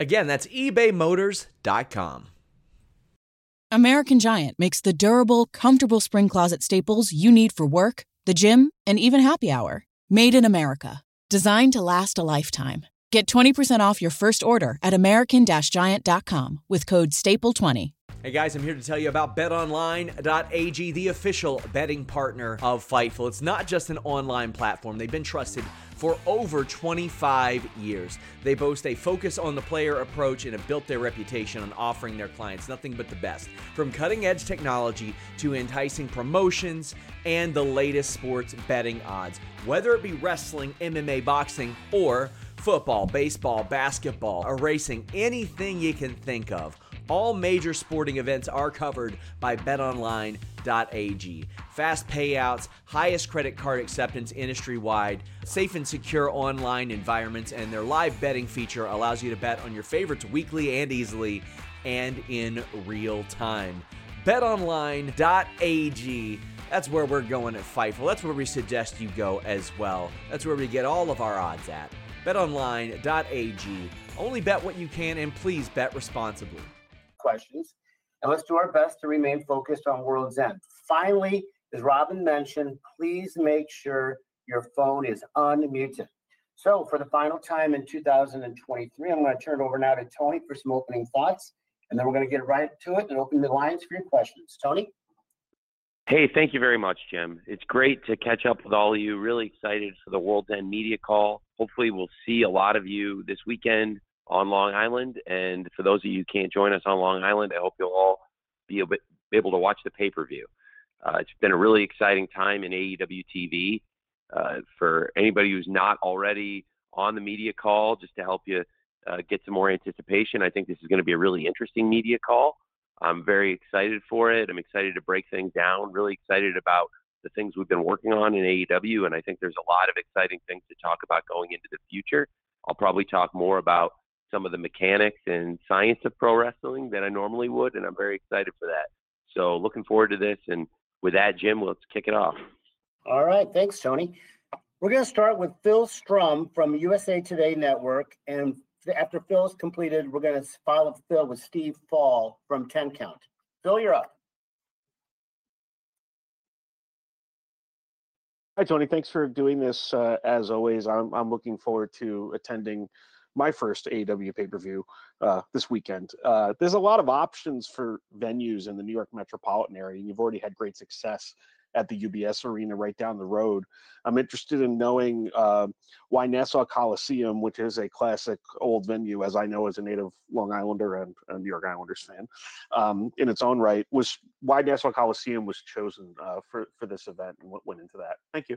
Again, that's ebaymotors.com. American Giant makes the durable, comfortable spring closet staples you need for work, the gym, and even happy hour. Made in America, designed to last a lifetime. Get 20% off your first order at American Giant.com with code STAPLE20. Hey guys, I'm here to tell you about betonline.ag, the official betting partner of Fightful. It's not just an online platform, they've been trusted for over 25 years. They boast a focus on the player approach and have built their reputation on offering their clients nothing but the best. From cutting edge technology to enticing promotions and the latest sports betting odds. Whether it be wrestling, MMA, boxing, or football, baseball, basketball, or racing, anything you can think of. All major sporting events are covered by betonline.ag. Fast payouts, highest credit card acceptance industry wide, safe and secure online environments, and their live betting feature allows you to bet on your favorites weekly and easily and in real time. BetOnline.ag. That's where we're going at Fightful. That's where we suggest you go as well. That's where we get all of our odds at. BetOnline.ag. Only bet what you can and please bet responsibly questions, and let's do our best to remain focused on World's End. Finally, as Robin mentioned, please make sure your phone is unmuted. So, for the final time in 2023, I'm going to turn it over now to Tony for some opening thoughts, and then we're going to get right to it and open the lines for your questions. Tony? Hey, thank you very much, Jim. It's great to catch up with all of you. Really excited for the World's End Media Call. Hopefully, we'll see a lot of you this weekend on Long Island. And for those of you who can't join us on Long Island, I hope you'll all be able to watch the pay per view. Uh, it's been a really exciting time in AEW TV. Uh, for anybody who's not already on the media call, just to help you uh, get some more anticipation, I think this is going to be a really interesting media call. I'm very excited for it. I'm excited to break things down, really excited about the things we've been working on in AEW. And I think there's a lot of exciting things to talk about going into the future. I'll probably talk more about some of the mechanics and science of pro wrestling than I normally would, and I'm very excited for that. So looking forward to this. And with that, Jim, let's kick it off. All right, thanks, Tony. We're going to start with Phil Strum from USA Today Network, and after Phil's completed, we're going to follow Phil with Steve Fall from 10 Count. Phil, you're up. Hi, Tony. Thanks for doing this. Uh, as always, I'm, I'm looking forward to attending my first AEW pay per view uh, this weekend. Uh, there's a lot of options for venues in the New York metropolitan area, and you've already had great success at the UBS Arena right down the road. I'm interested in knowing uh, why Nassau Coliseum, which is a classic old venue, as I know as a native Long Islander and a New York Islanders fan, um, in its own right, was why Nassau Coliseum was chosen uh, for for this event and what went into that. Thank you.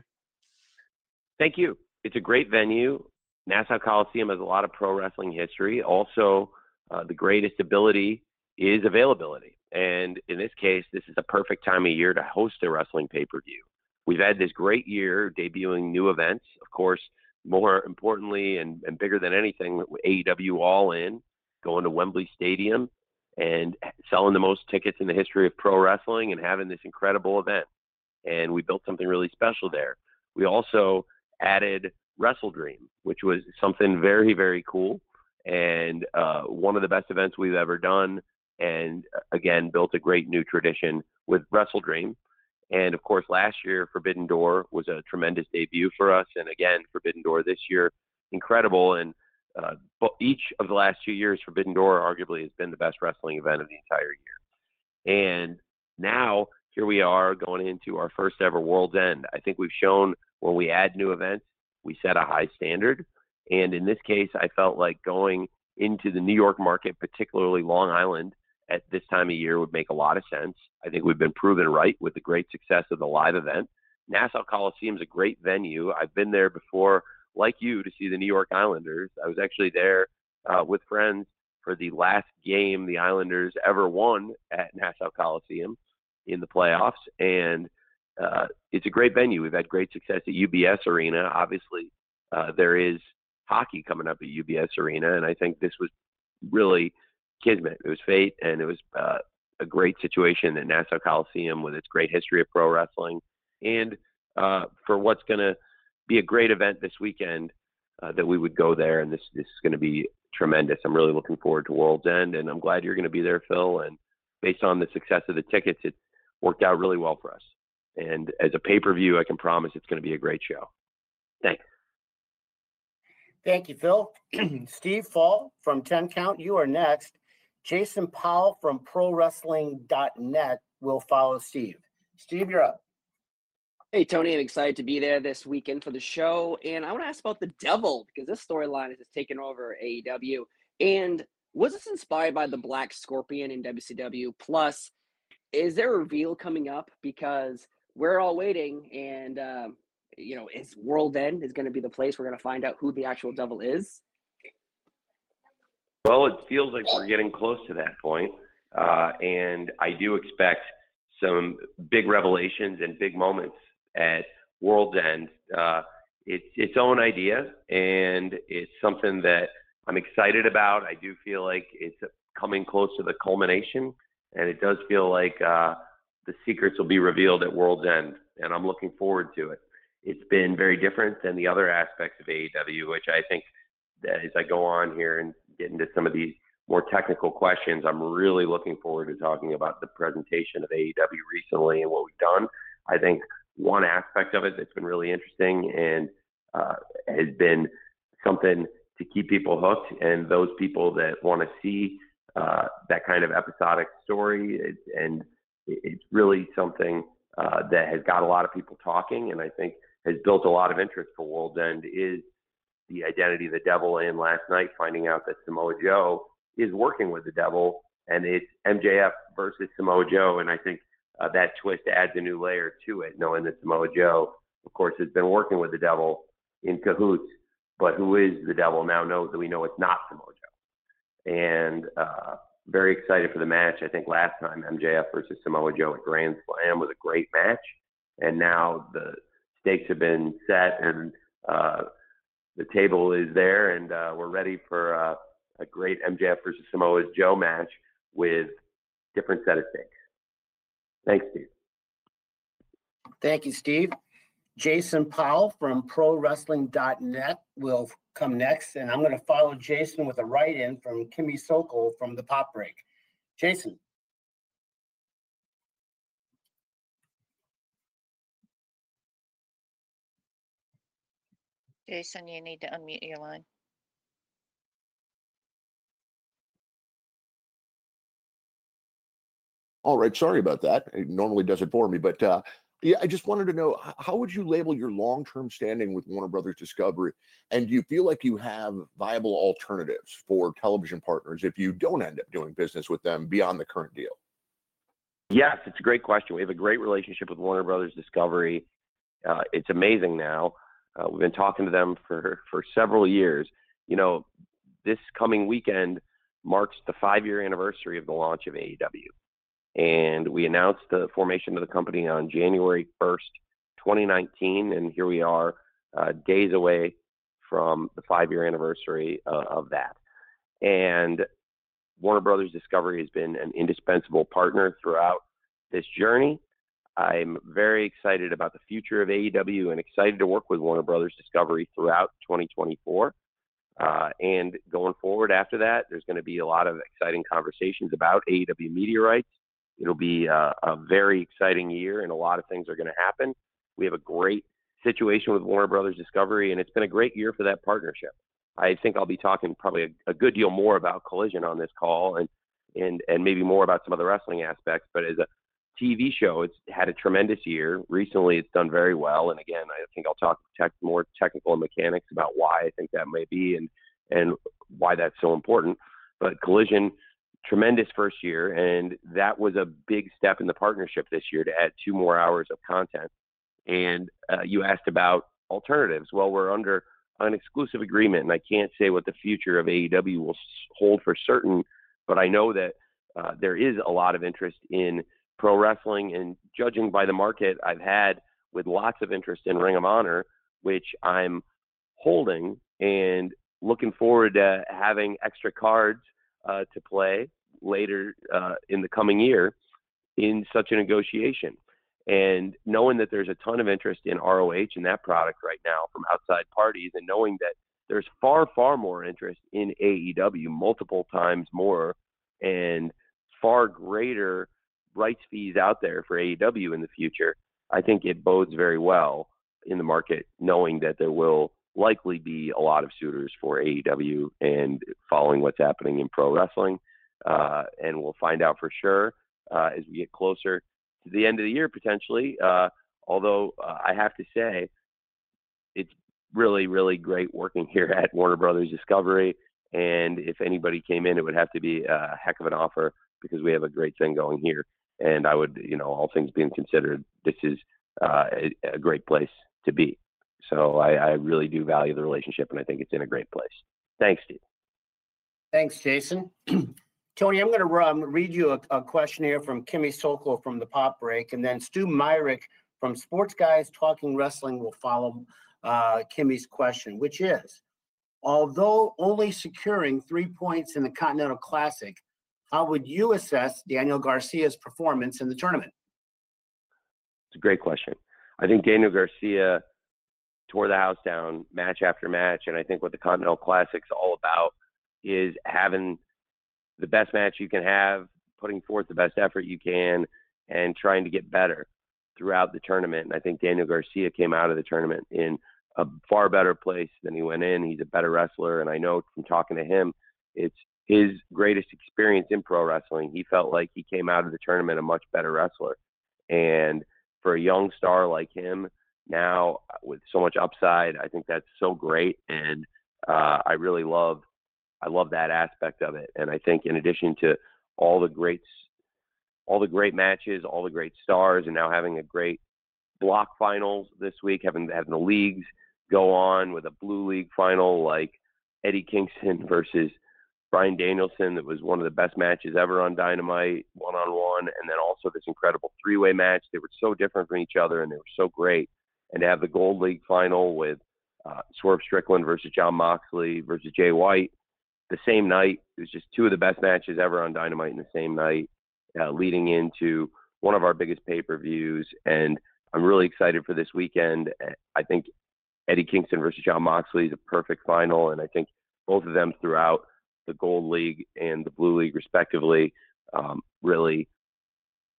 Thank you. It's a great venue. Nassau Coliseum has a lot of pro wrestling history. Also, uh, the greatest ability is availability. And in this case, this is a perfect time of year to host a wrestling pay per view. We've had this great year debuting new events. Of course, more importantly and, and bigger than anything, AEW All In, going to Wembley Stadium and selling the most tickets in the history of pro wrestling and having this incredible event. And we built something really special there. We also added Wrestle Dream, which was something very, very cool and uh, one of the best events we've ever done. And uh, again, built a great new tradition with Wrestle Dream. And of course, last year, Forbidden Door was a tremendous debut for us. And again, Forbidden Door this year, incredible. And uh, each of the last two years, Forbidden Door arguably has been the best wrestling event of the entire year. And now here we are going into our first ever World's End. I think we've shown when we add new events, we set a high standard. And in this case, I felt like going into the New York market, particularly Long Island, at this time of year would make a lot of sense. I think we've been proven right with the great success of the live event. Nassau Coliseum is a great venue. I've been there before, like you, to see the New York Islanders. I was actually there uh, with friends for the last game the Islanders ever won at Nassau Coliseum in the playoffs, and uh, it's a great venue. We've had great success at UBS Arena. Obviously, uh, there is hockey coming up at UBS Arena, and I think this was really kismet. It was fate, and it was uh, a great situation at Nassau Coliseum with its great history of pro wrestling, and uh, for what's going to be a great event this weekend. Uh, that we would go there, and this this is going to be tremendous. I'm really looking forward to World's End, and I'm glad you're going to be there, Phil. And based on the success of the tickets, it worked out really well for us. And as a pay per view, I can promise it's going to be a great show. Thanks. Thank you, Phil. Steve Fall from 10 Count, you are next. Jason Powell from ProWrestling.net will follow Steve. Steve, you're up. Hey, Tony, I'm excited to be there this weekend for the show. And I want to ask about the Devil because this storyline has taken over AEW. And was this inspired by the Black Scorpion in WCW? Plus, is there a reveal coming up? Because we're all waiting, and um, you know, is World End is going to be the place we're going to find out who the actual devil is? Well, it feels like we're getting close to that point. Uh, and I do expect some big revelations and big moments at World's End. Uh, it's its own idea, and it's something that I'm excited about. I do feel like it's coming close to the culmination, and it does feel like uh, the secrets will be revealed at World's End, and I'm looking forward to it. It's been very different than the other aspects of AEW, which I think as I go on here and get into some of these more technical questions, I'm really looking forward to talking about the presentation of AEW recently and what we've done. I think one aspect of it that's been really interesting and uh, has been something to keep people hooked, and those people that want to see uh, that kind of episodic story, it, and it's really something uh, that has got a lot of people talking, and I think has built a lot of interest for World's End is the identity of the devil. And last night, finding out that Samoa Joe is working with the devil, and it's MJF versus Samoa Joe, and I think uh, that twist adds a new layer to it, knowing that Samoa Joe, of course, has been working with the devil in cahoots, but who is the devil now knows that we know it's not Samoa Joe. And uh, very excited for the match. I think last time MJF versus Samoa Joe at Grand Slam was a great match, and now the stakes have been set and uh, the table is there, and uh, we're ready for uh, a great MJF versus Samoa Joe match with different set of stakes. Thanks, Steve. Thank you, Steve. Jason Powell from ProWrestling.net will come next, and I'm going to follow Jason with a write-in from Kimmy Sokol from the Pop Break. Jason. Jason, you need to unmute your line. All right, sorry about that. It normally does it for me, but uh, yeah, I just wanted to know how would you label your long-term standing with Warner Brothers Discovery, and do you feel like you have viable alternatives for television partners if you don't end up doing business with them beyond the current deal? Yes, it's a great question. We have a great relationship with Warner Brothers Discovery. Uh, it's amazing now. Uh, we've been talking to them for for several years. You know, this coming weekend marks the five year anniversary of the launch of AEW. And we announced the formation of the company on January 1st, 2019. And here we are, uh, days away from the five year anniversary uh, of that. And Warner Brothers Discovery has been an indispensable partner throughout this journey. I'm very excited about the future of AEW and excited to work with Warner Brothers Discovery throughout 2024. Uh, and going forward after that, there's going to be a lot of exciting conversations about AEW media rights It'll be a, a very exciting year, and a lot of things are going to happen. We have a great situation with Warner Brothers Discovery, and it's been a great year for that partnership. I think I'll be talking probably a, a good deal more about Collision on this call, and and and maybe more about some of the wrestling aspects. But as a TV show, it's had a tremendous year. Recently, it's done very well. And again, I think I'll talk tech, more technical and mechanics about why I think that may be and and why that's so important. But Collision, tremendous first year, and that was a big step in the partnership this year to add two more hours of content. And uh, you asked about alternatives. Well, we're under an exclusive agreement, and I can't say what the future of AEW will hold for certain, but I know that uh, there is a lot of interest in pro wrestling, and judging by the market I've had with lots of interest in Ring of Honor, which I'm holding and looking forward to having extra cards uh, to play later uh, in the coming year in such a negotiation. And knowing that there's a ton of interest in ROH and that product right now from outside parties, and knowing that there's far, far more interest in AEW, multiple times more, and far greater rights fees out there for AEW in the future, I think it bodes very well in the market, knowing that there will likely be a lot of suitors for AEW and following what's happening in pro wrestling. Uh, and we'll find out for sure uh, as we get closer to the end of the year potentially. Uh, although uh, I have to say, it's really, really great working here at Warner Brothers Discovery. And if anybody came in, it would have to be a heck of an offer because we have a great thing going here. And I would, you know, all things being considered, this is uh, a, a, great place to be. So I, I really do value the relationship, and I think it's in a great place. Thanks, Steve. Thanks, Jason. Tony, I'm going to um, read you a, a question here from Kimmy Sokol from the Pop Break, and then Stu Myrick from Sports Guys Talking Wrestling will follow uh, Kimmy's question, which is, although only securing three points in the Continental Classic, how would you assess Daniel Garcia's performance in the tournament? It's a great question. I think Daniel Garcia tore the house down match after match, and I think what the Continental Classic's all about is having – the best match you can have, putting forth the best effort you can, and trying to get better throughout the tournament. And I think Daniel Garcia came out of the tournament in a far better place than he went in. He's a better wrestler, and I know from talking to him, it's his greatest experience in pro wrestling. He felt like he came out of the tournament a much better wrestler. And for a young star like him, now with so much upside, I think that's so great. And uh, I really love I love that aspect of it. And I think in addition to all the greats, all the great matches, all the great stars, and now having a great block finals this week, having having the leagues go on with a blue league final like Eddie Kingston versus Bryan Danielson that was one of the best matches ever on Dynamite, one on one, and then also this incredible three way match. They were so different from each other and they were so great. And to have the Gold League final with uh, Swerve Strickland versus Jon Moxley versus Jay White the same night. It was just two of the best matches ever on Dynamite in the same night, uh, leading into one of our biggest pay per views. And I'm really excited for this weekend. I think Eddie Kingston versus Jon Moxley is a perfect final, and I think both of them throughout the Gold League and the Blue League, respectively, um, really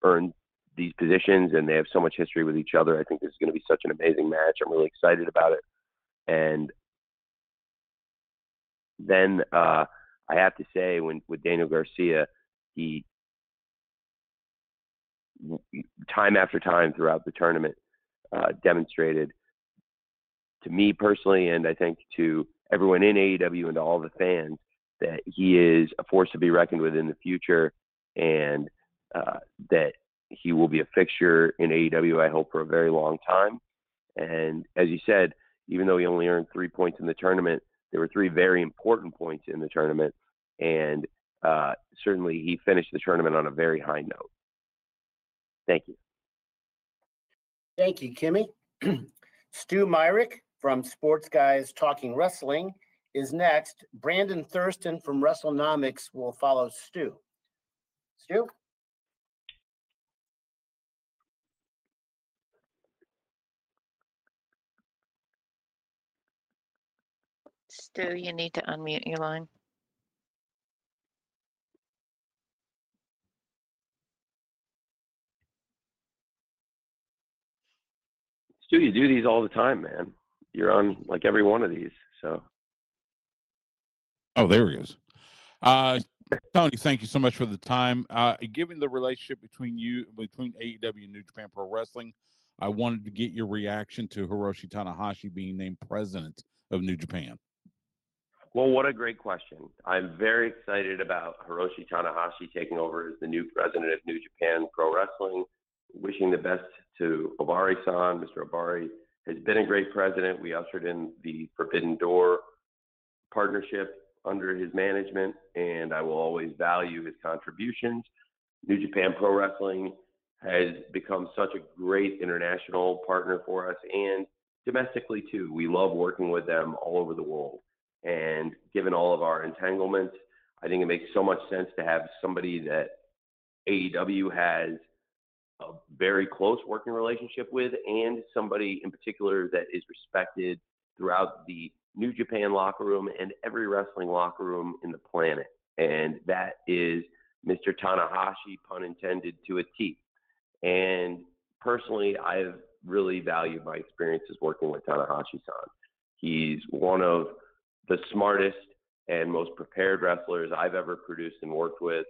earned these positions, and they have so much history with each other. I think this is going to be such an amazing match. I'm really excited about it, and then uh, I have to say, when with Daniel Garcia, he time after time throughout the tournament uh, demonstrated to me personally, and I think to everyone in AEW and to all the fans, that he is a force to be reckoned with in the future, and uh, that he will be a fixture in AEW. I hope for a very long time. And as you said, even though he only earned three points in the tournament, there were three very important points in the tournament, and uh, certainly he finished the tournament on a very high note. Thank you. Thank you, Kimmy. Stu Myrick from Sports Guys Talking Wrestling is next. Brandon Thurston from WrestleNomics will follow Stu. Stu? Stu, you need to unmute your line. Stu, you do these all the time, man. You're on like every one of these. So. Oh, there he is. Uh, Tony, thank you so much for the time. Uh, given the relationship between you, between AEW and New Japan Pro Wrestling, I wanted to get your reaction to Hiroshi Tanahashi being named president of New Japan. Well, what a great question. I'm very excited about Hiroshi Tanahashi taking over as the new president of New Japan Pro Wrestling. Wishing the best to Ohbari san. Mr. Ohbari has been a great president. We ushered in the Forbidden Door partnership under his management, and I will always value his contributions. New Japan Pro Wrestling has become such a great international partner for us and domestically too. We love working with them all over the world. And given all of our entanglements, I think it makes so much sense to have somebody that AEW has a very close working relationship with and somebody in particular that is respected throughout the New Japan locker room and every wrestling locker room in the planet. And that is Mr. Tanahashi, pun intended, to a T. And personally, I've really valued my experiences working with Tanahashi san. He's one of the smartest and most prepared wrestlers I've ever produced and worked with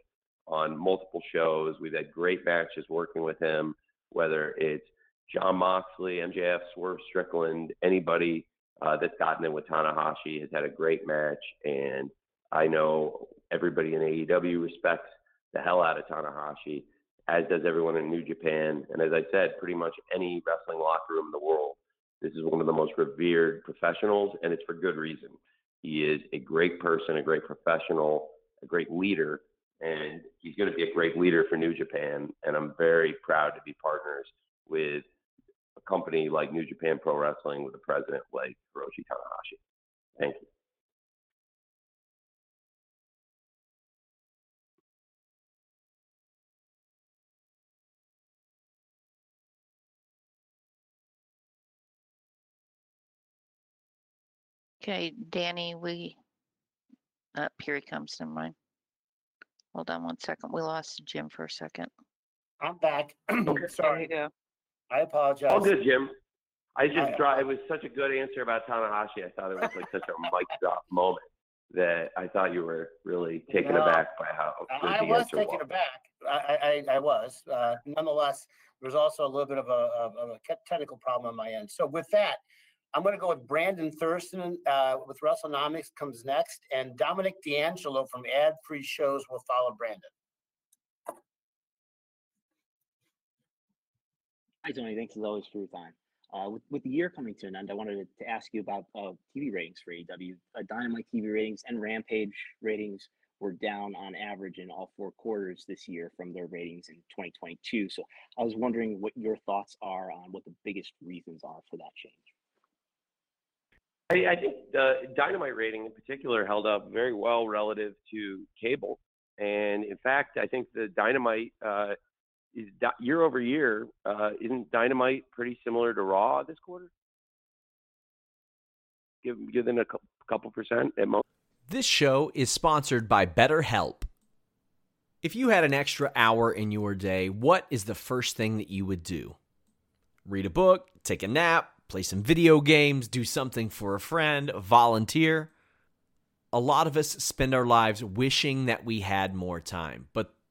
on multiple shows. We've had great matches working with him, whether it's Jon Moxley, MJF, Swerve Strickland, anybody uh, that's gotten in with Tanahashi has had a great match. And I know everybody in AEW respects the hell out of Tanahashi, as does everyone in New Japan. And as I said, pretty much any wrestling locker room in the world. This is one of the most revered professionals, and it's for good reason. He is a great person, a great professional, a great leader, and he's going to be a great leader for New Japan. And I'm very proud to be partners with a company like New Japan Pro Wrestling with a president like Hiroshi Tanahashi. Thank you. Okay, Danny, we, up here he comes, never mind. Hold on one second. We lost Jim for a second. I'm back. Sorry. There you Sorry, go. I apologize. All good, Jim. I I- just dry, it was such a good answer about Tanahashi. I thought it was like such a mic drop moment that I thought you were really taken No. aback by how good I was taken was. aback. I, I, I was. Uh, nonetheless, there was also a little bit of a, of of a technical problem on my end. So with that, I'm going to go with Brandon Thurston uh, with WrestleNomics comes next, and Dominic D'Angelo from Ad Free Shows will follow Brandon. Hi, Tony. Thanks as always for your time. Uh, with, with the year coming to an end, I wanted to, to ask you about uh, TV ratings for AEW. Uh, Dynamite TV ratings and Rampage ratings were down on average in all four quarters this year from their ratings in 2022. So I was wondering what your thoughts are on what the biggest reasons are for that change. I, I think the Dynamite rating in particular held up very well relative to cable. And in fact, I think the Dynamite uh, is year over year. Uh, isn't Dynamite pretty similar to Raw this quarter? Give, give them a couple percent at most. This show is sponsored by BetterHelp. If you had an extra hour in your day, what is the first thing that you would do? Read a book, take a nap, play some video games, do something for a friend, volunteer. A lot of us spend our lives wishing that we had more time. But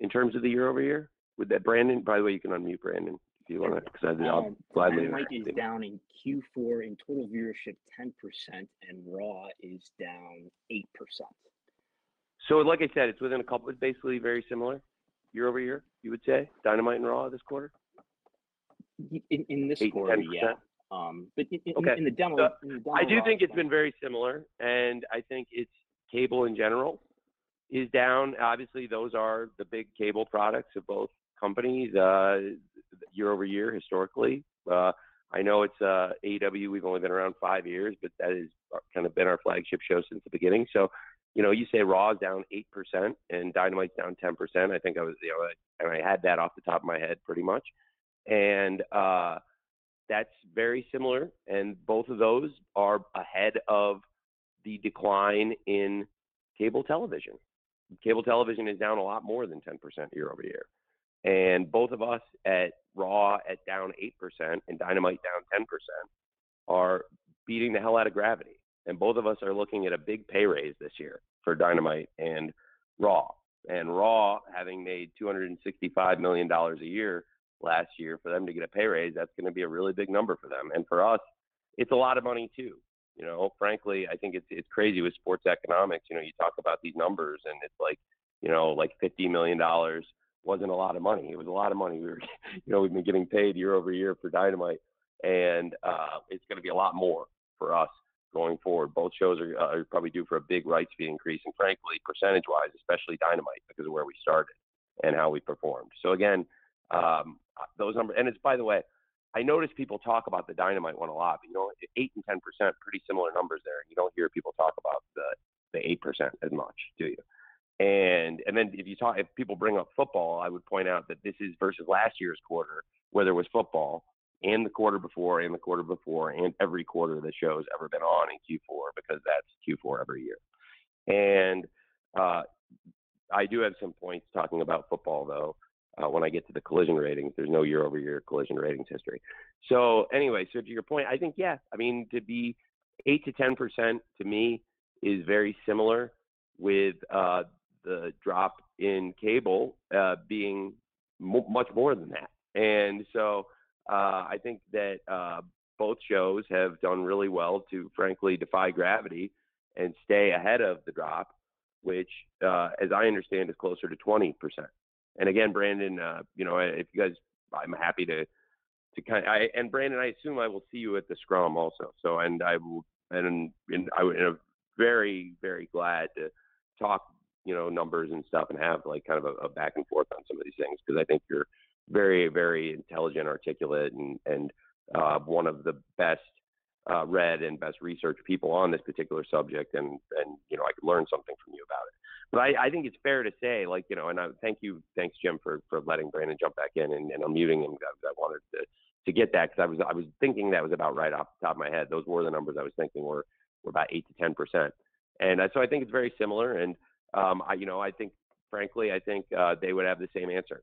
In terms of the year over year? With that, Brandon, by the way, you can unmute Brandon if you want to, because I'll Um, gladly. Dynamite is down in Q4 in total viewership 10%, and Raw is down 8%. So, like I said, it's within a couple. It's basically very similar year over year. You would say Dynamite and Raw this quarter. In, in this Eight quarter, 10%? yeah. Um, but in, Okay. in the demo, So, in the demo I do think it's been very similar, and I think it's cable in general is down. Obviously, those are the big cable products of both companies uh, year over year historically. Uh, I know it's uh, AEW. We've only been around five years, but that has kind of been our flagship show since the beginning. So, you know, you say Raw is down eight percent and Dynamite's down ten percent. I think I was, you know, and I had that off the top of my head pretty much, and uh, that's very similar. And both of those are ahead of the decline in cable television. Cable television is down a lot more than 10% year over year. And both of us at Raw at down 8% and Dynamite down 10% are beating the hell out of gravity. And both of us are looking at a big pay raise this year for Dynamite and Raw. And Raw, having made $265 million a year last year, for them to get a pay raise, that's going to be a really big number for them. And for us, it's a lot of money too. You know, frankly, I think it's it's crazy with sports economics. You know, you talk about these numbers, and it's like, you know, like fifty million dollars wasn't a lot of money. It was a lot of money. We were, you know, we've been getting paid year over year for Dynamite, and uh, it's going to be a lot more for us going forward. Both shows are, uh, are probably due for a big rights fee increase, and frankly, percentage wise, especially Dynamite because of where we started and how we performed. So again, um, those numbers, and it's by the way, I notice people talk about the dynamite one a lot, but you know, eight and ten percent, pretty similar numbers there. You don't hear people talk about the the eight percent as much, do you? And and then if you talk, if people bring up football, I would point out that this is versus last year's quarter, where there was football, and the quarter before, and the quarter before, and every quarter the show's ever been on in Q4 because that's Q4 every year. And uh, I do have some points talking about football though uh, when I get to the collision ratings. There's no year over year collision ratings history. So anyway, so to your point, I think yeah, I mean to be eight to ten percent to me is very similar with uh, the drop in cable uh, being mo- much more than that. And so uh, I think that uh, both shows have done really well to frankly defy gravity and stay ahead of the drop, which, uh, as I understand, is closer to 20%. And again, Brandon, uh, you know, if you guys, I'm happy to to kind. Of, I and Brandon, I assume I will see you at the scrum also. So, and I will, and and I would, very very glad to talk, you know, numbers and stuff, and have like kind of a, a back and forth on some of these things because I think you're very very intelligent, articulate, and and uh, one of the best uh, read and best researched people on this particular subject, and and you know I could learn something from you about it. But I, I think it's fair to say, like you know, and I thank you, thanks Jim for for letting Brandon jump back in and, and unmuting him. I, I wanted to to get that because I was I was thinking that was about right off the top of my head. Those were the numbers I was thinking were were about eight to ten percent, and uh, so I think it's very similar. And um, I, you know, I think, frankly, I think uh, they would have the same answer.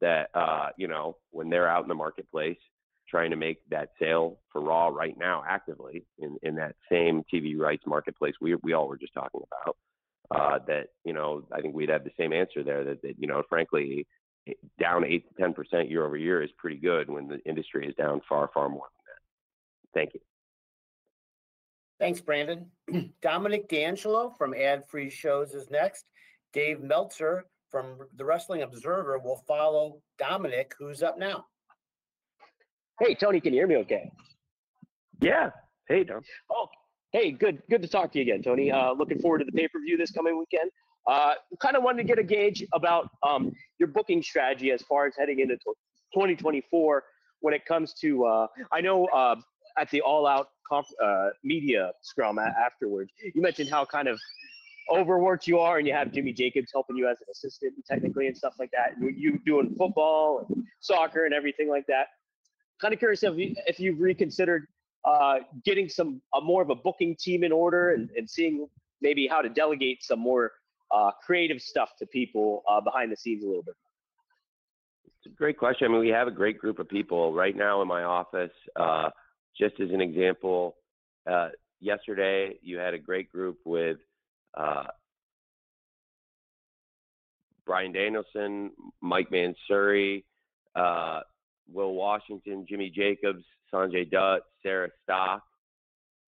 That uh, you know, when they're out in the marketplace trying to make that sale for Raw right now, actively in, in that same TV rights marketplace we we all were just talking about. Uh, that you know, I think we'd have the same answer there. That, that you know, frankly, down eight to ten percent year over year is pretty good when the industry is down far far more than that. Thank you. Thanks, Brandon. Dominic D'Angelo from Ad Free Shows is next. Dave Meltzer from the Wrestling Observer will follow Dominic, who's up now. Hey, Tony, can you hear me okay? Yeah. Hey, Dom. Oh, hey, good. Good to talk to you again, Tony. Uh, looking forward to the pay per view this coming weekend. Uh, kind of wanted to get a gauge about um, your booking strategy as far as heading into 2024 when it comes to. Uh, I know uh, at the All Out conf- uh, media scrum afterwards. You mentioned how kind of overworked you are, and you have Jimmy Jacobs helping you as an assistant, technically, and stuff like that. You doing football and soccer and everything like that. Kind of curious if, you, if you've reconsidered uh, getting some a more of a booking team in order and, and seeing maybe how to delegate some more uh, creative stuff to people uh, behind the scenes a little bit. It's a great question. I mean, we have a great group of people right now in my office. Uh, just as an example, uh, yesterday you had a great group with uh, Bryan Danielson, Mike Mansury, uh, Will Washington, Jimmy Jacobs, Sanjay Dutt, Sarah Stock,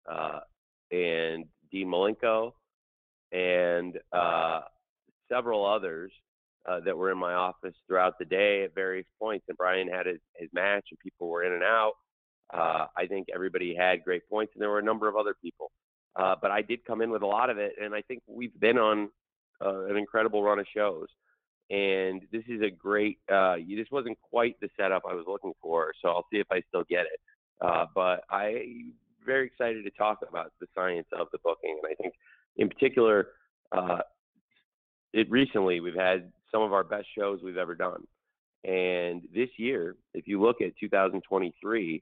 uh, and Dean Malenko, and uh, several others uh, that were in my office throughout the day at various points. And Bryan had his, his match, and people were in and out. Uh, I think everybody had great points, and there were a number of other people. Uh, but I did come in with a lot of it, and I think we've been on uh, an incredible run of shows. And this is a great. Uh, this wasn't quite the setup I was looking for, so I'll see if I still get it. Uh, but I very excited to talk about the science of the booking, and I think, in particular, uh, it recently we've had some of our best shows we've ever done. And this year, if you look at 2023,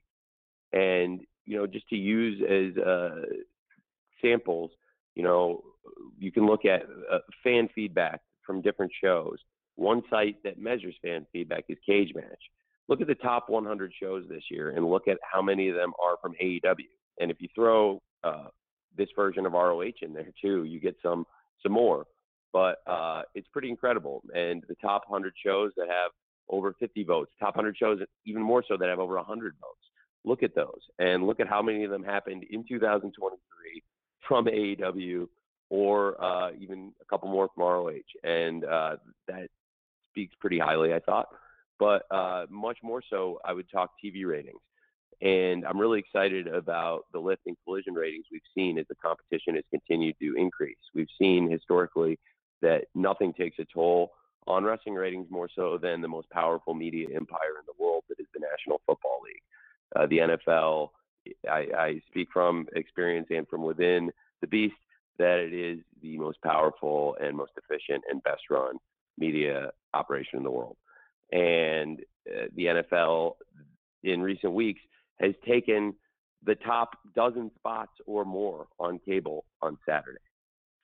and you know just to use as uh, samples you know you can look at uh, fan feedback from different shows one site that measures fan feedback is Cagematch. Look at the top 100 shows this year and look at how many of them are from aew and if you throw uh, this version of roh in there too you get some some more. But uh, it's pretty incredible. And the top 100 shows that have over 50 votes top 100 shows even more so that have over 100 votes. Look at those and look at how many of them happened in 2023 from AEW or uh, even a couple more from ROH. And uh, that speaks pretty highly, I thought. But uh, much more so, I would talk TV ratings. And I'm really excited about the lift in collision ratings we've seen as the competition has continued to increase. We've seen historically that nothing takes a toll on wrestling ratings more so than the most powerful media empire in the world that is the National Football League uh, the NFL. I, I speak from experience and from within the beast that it is the most powerful and most efficient and best run media operation in the world. And uh, the NFL in recent weeks has taken the top dozen spots or more on cable on Saturday,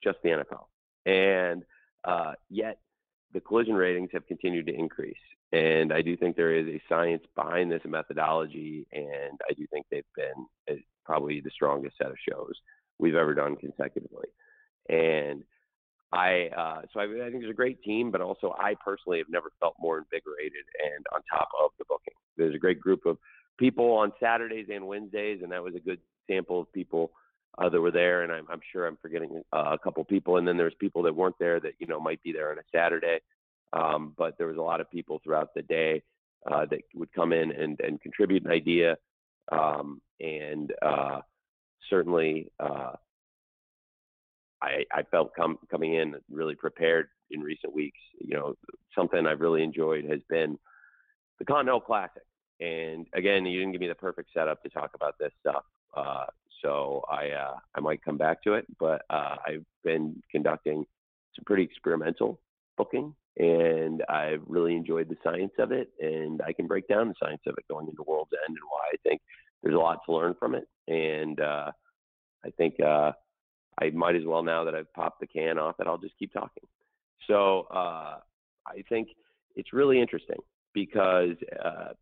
just the NFL. And uh, yet the collision ratings have continued to increase. And I do think there is a science behind this methodology, and I do think they've been uh, probably the strongest set of shows we've ever done consecutively. And I, uh, so I, I think there's a great team, but also I personally have never felt more invigorated and on top of the booking. There's a great group of people on Saturdays and Wednesdays, and that was a good sample of people uh, that were there. And I'm, I'm sure I'm forgetting uh, a couple people. And then there's people that weren't there that you know might be there on a Saturday. Um, but there was a lot of people throughout the day uh, that would come in and, and contribute an idea. Um, and uh, certainly, uh, I, I felt com- coming in really prepared in recent weeks. You know, something I've really enjoyed has been the Continental Classic. And again, you didn't give me the perfect setup to talk about this stuff. Uh, so I uh, I might come back to it, but uh, I've been conducting some pretty experimental booking and I've really enjoyed the science of it, and I can break down the science of it going into World's End and why I think there's a lot to learn from it, and uh, I think uh, I might as well now that I've popped the can off that I'll just keep talking. So uh, I think it's really interesting because uh,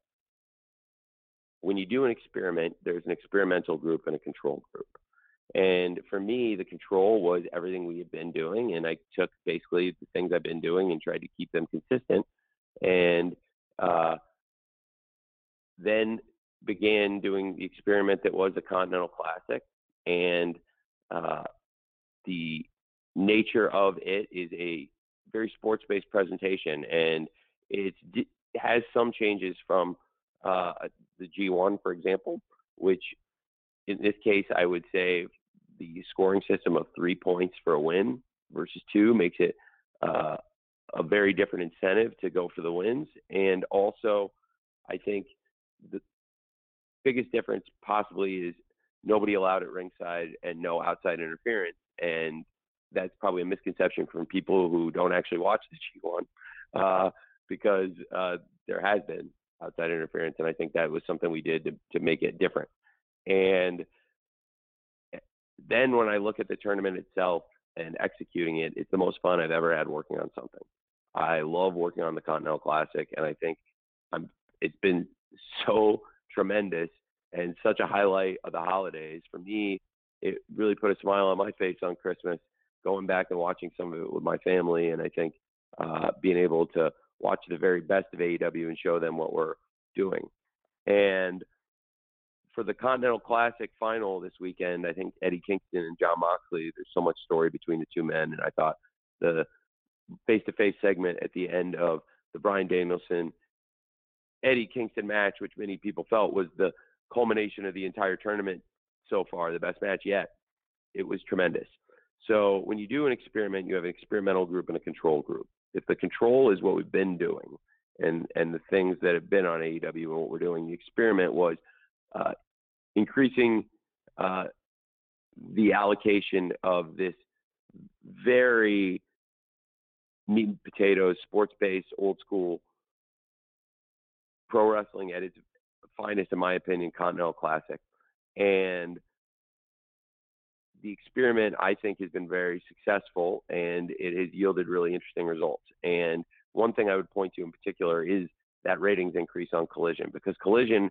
when you do an experiment, there's an experimental group and a control group. And for me, the control was everything we had been doing, and I took basically the things I've been doing and tried to keep them consistent. And uh, then began doing the experiment that was the Continental Classic, and uh, the nature of it is a very sports-based presentation, and it has some changes from uh, the G1, for example, which in this case I would say the scoring system of three points for a win versus two makes it uh, a very different incentive to go for the wins, and also I think the biggest difference possibly is nobody allowed at ringside and no outside interference. And that's probably a misconception from people who don't actually watch the G1 uh, because uh, there has been outside interference. And I think that was something we did to, to make it different. And then when I look at the tournament itself and executing it, it's the most fun I've ever had working on something. I love working on the Continental Classic, and I think I'm. It's been so tremendous and such a highlight of the holidays. For me, it really put a smile on my face on Christmas, going back and watching some of it with my family. And I think uh, being able to watch the very best of AEW and show them what we're doing. And for the Continental Classic final this weekend, I think Eddie Kingston and Jon Moxley, there's so much story between the two men. And I thought the face to face segment at the end of the Bryan Danielson Eddie Kingston match, which many people felt was the culmination of the entire tournament so far, the best match yet. It was tremendous. So when you do an experiment, you have an experimental group and a control group. If the control is what we've been doing and and the things that have been on AEW and what we're doing, the experiment was uh, increasing uh, the allocation of this very meat and potatoes, sports based, old school pro wrestling at its finest, in my opinion, Continental Classic. And the experiment, I think, has been very successful and it has yielded really interesting results. And one thing I would point to in particular is that ratings increase on Collision because Collision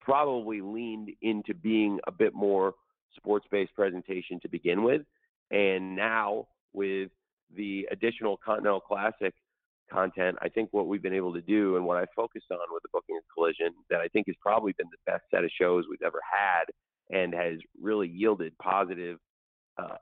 probably leaned into being a bit more sports based presentation to begin with. And now, with the additional Continental Classic content, I think what we've been able to do and what I focused on with the booking of Collision that I think has probably been the best set of shows we've ever had and has really yielded positive, uh,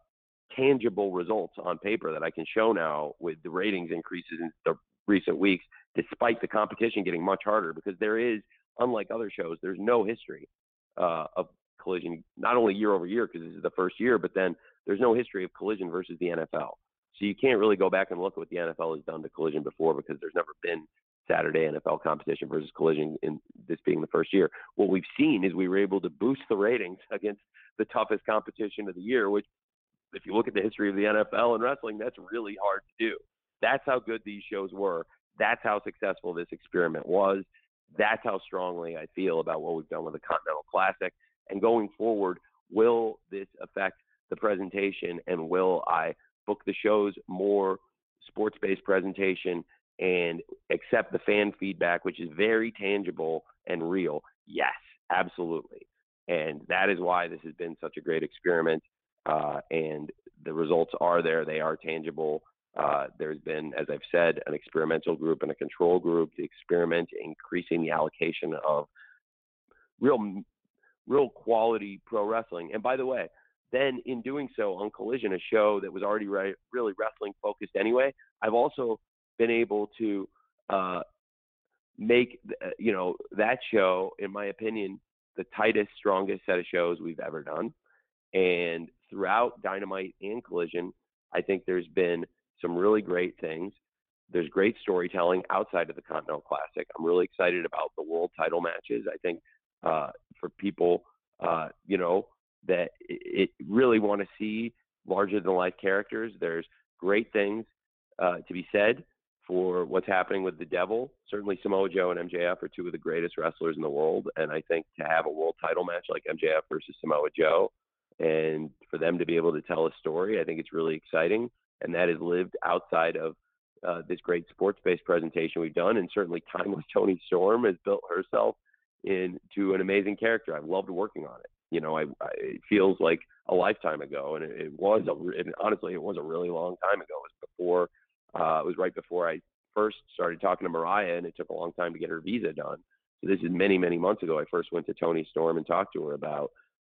tangible results on paper that I can show now with the ratings increases in the recent weeks, despite the competition getting much harder because there is, unlike other shows, there's no history uh, of Collision, not only year over year because this is the first year, but then there's no history of Collision versus the NFL. So you can't really go back and look at what the NFL has done to collision before because there's never been Saturday NFL competition versus collision in this being the first year. What we've seen is we were able to boost the ratings against the toughest competition of the year, which if you look at the history of the NFL and wrestling, that's really hard to do. That's how good these shows were. That's how successful this experiment was. That's how strongly I feel about what we've done with the Continental Classic. And going forward, will this affect the presentation and will I book the shows more sports based presentation and accept the fan feedback, which is very tangible and real. Yes, absolutely. And that is why this has been such a great experiment. Uh, and the results are there, they are tangible. Uh, there's been, as I've said, an experimental group and a control group. The experiment increasing the allocation of real, real quality pro wrestling. And by the way, then in doing so on Collision, a show that was already re- really wrestling focused anyway, I've also been able to uh, make uh, you know that show, in my opinion, the tightest, strongest set of shows we've ever done. And throughout Dynamite and Collision, I think there's been some really great things. There's great storytelling outside of the Continental Classic. I'm really excited about the world title matches. I think uh, for people, uh, you know, that it really want to see larger than life characters. There's great things uh, to be said for what's happening with the Devil. Certainly, Samoa Joe and MJF are two of the greatest wrestlers in the world, and I think to have a world title match like MJF versus Samoa Joe and for them to be able to tell a story, I think it's really exciting, and that has lived outside of uh, this great sports-based presentation we've done, and certainly Timeless Toni Storm has built herself into an amazing character. I've loved working on it. You know, I, I it feels like a lifetime ago, and it, it was a, and honestly, it was a really long time ago. It was before, uh, it was right before I first started talking to Mariah, and it took a long time to get her visa done. So this is many, many months ago. I first went to Toni Storm and talked to her about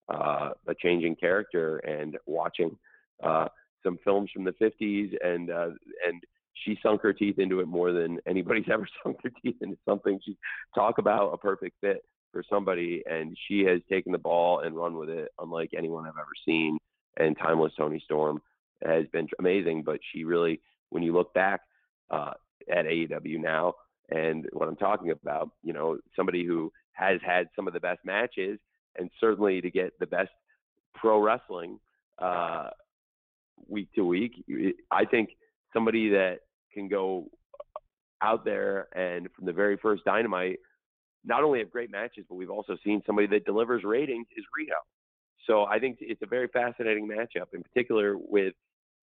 uh, a changing character and watching uh, some films from the 50s, and uh, and she sunk her teeth into it more than anybody's ever sunk their teeth into something. She talk about a perfect fit for somebody, and she has taken the ball and run with it, unlike anyone I've ever seen. And timeless Toni Storm has been amazing, but she really, when you look back uh, at AEW now, and what I'm talking about, you know, somebody who has had some of the best matches, and certainly to get the best pro wrestling uh, week to week, I think somebody that can go out there and from the very first Dynamite, not only have great matches, but we've also seen somebody that delivers ratings is Riho. So I think it's a very fascinating matchup, in particular with,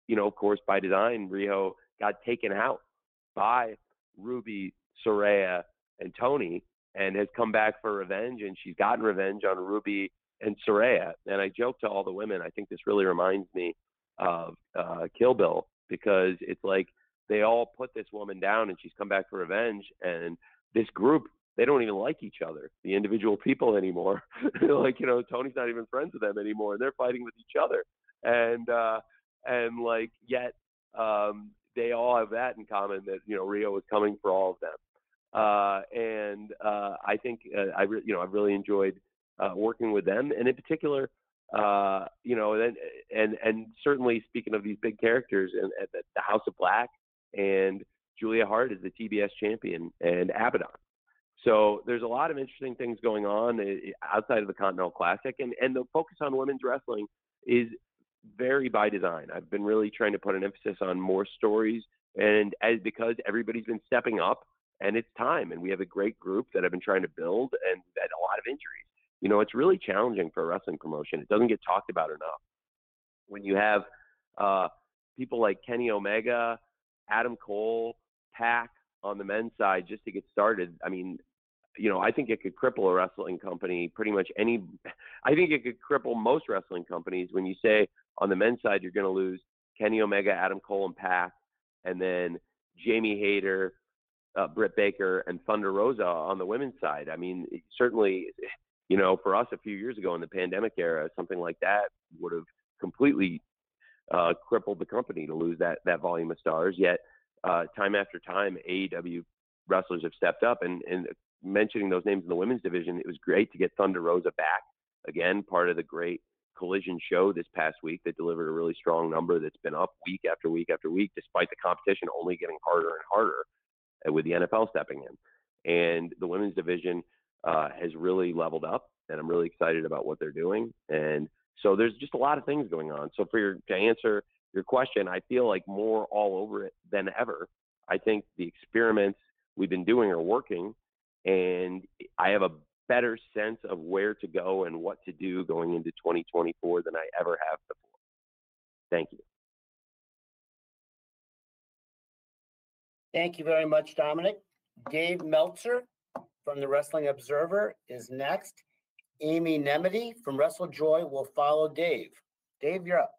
you know, of course, by design, Riho got taken out by Ruby, Saraya, and Toni, and has come back for revenge, and she's gotten revenge on Ruby and Saraya. And I joke to all the women, I think this really reminds me of uh, Kill Bill because it's like they all put this woman down and she's come back for revenge and this group they don't even like each other the individual people anymore. Like you know Toni's not even friends with them anymore and they're fighting with each other. And uh and like yet um they all have that in common that you know Riho is coming for all of them. Uh and uh i think uh, i re- you know i've really enjoyed uh working with them. And in particular uh, you know, and and and certainly speaking of these big characters, and, and the House of Black and Julia Hart is the TBS champion and Abaddon. So there's a lot of interesting things going on eh, eh, outside of the Continental Classic, and and the focus on women's wrestling is very by design. I've been really trying to put an emphasis on more stories, and as because everybody's been stepping up, and it's time, and we have a great group that I've been trying to build, and had a lot of injuries. You know, it's really challenging for a wrestling promotion. It doesn't get talked about enough. When you have uh, people like Kenny Omega, Adam Cole, Pac on the men's side just to get started. I mean, you know, I think it could cripple a wrestling company pretty much any. I think it could cripple most wrestling companies when you say on the men's side you're going to lose Kenny Omega, Adam Cole, and Pac, and then Jamie Hayter, uh, Britt Baker, and Thunder Rosa on the women's side. I mean, certainly, you know, for us a few years ago in the pandemic era, something like that would have completely uh, crippled the company to lose that that volume of stars. Yet, uh, time after time, AEW wrestlers have stepped up. And, and mentioning those names in the women's division, it was great to get Thunder Rosa back again, part of the great collision show this past week that delivered a really strong number that's been up week after week after week, despite the competition only getting harder and harder uh, with the NFL stepping in. And the women's division uh, has really leveled up, and I'm really excited about what they're doing. And so there's just a lot of things going on. So for your to answer your question, I feel like more all over it than ever. I think the experiments we've been doing are working, and I have a better sense of where to go and what to do going into 2024 than I ever have before. Thank you. Thank you very much, Dominic. Dave Meltzer from the Wrestling Observer is next. Amy Nemmity from WrestleJoy will follow Dave. Dave, you're up.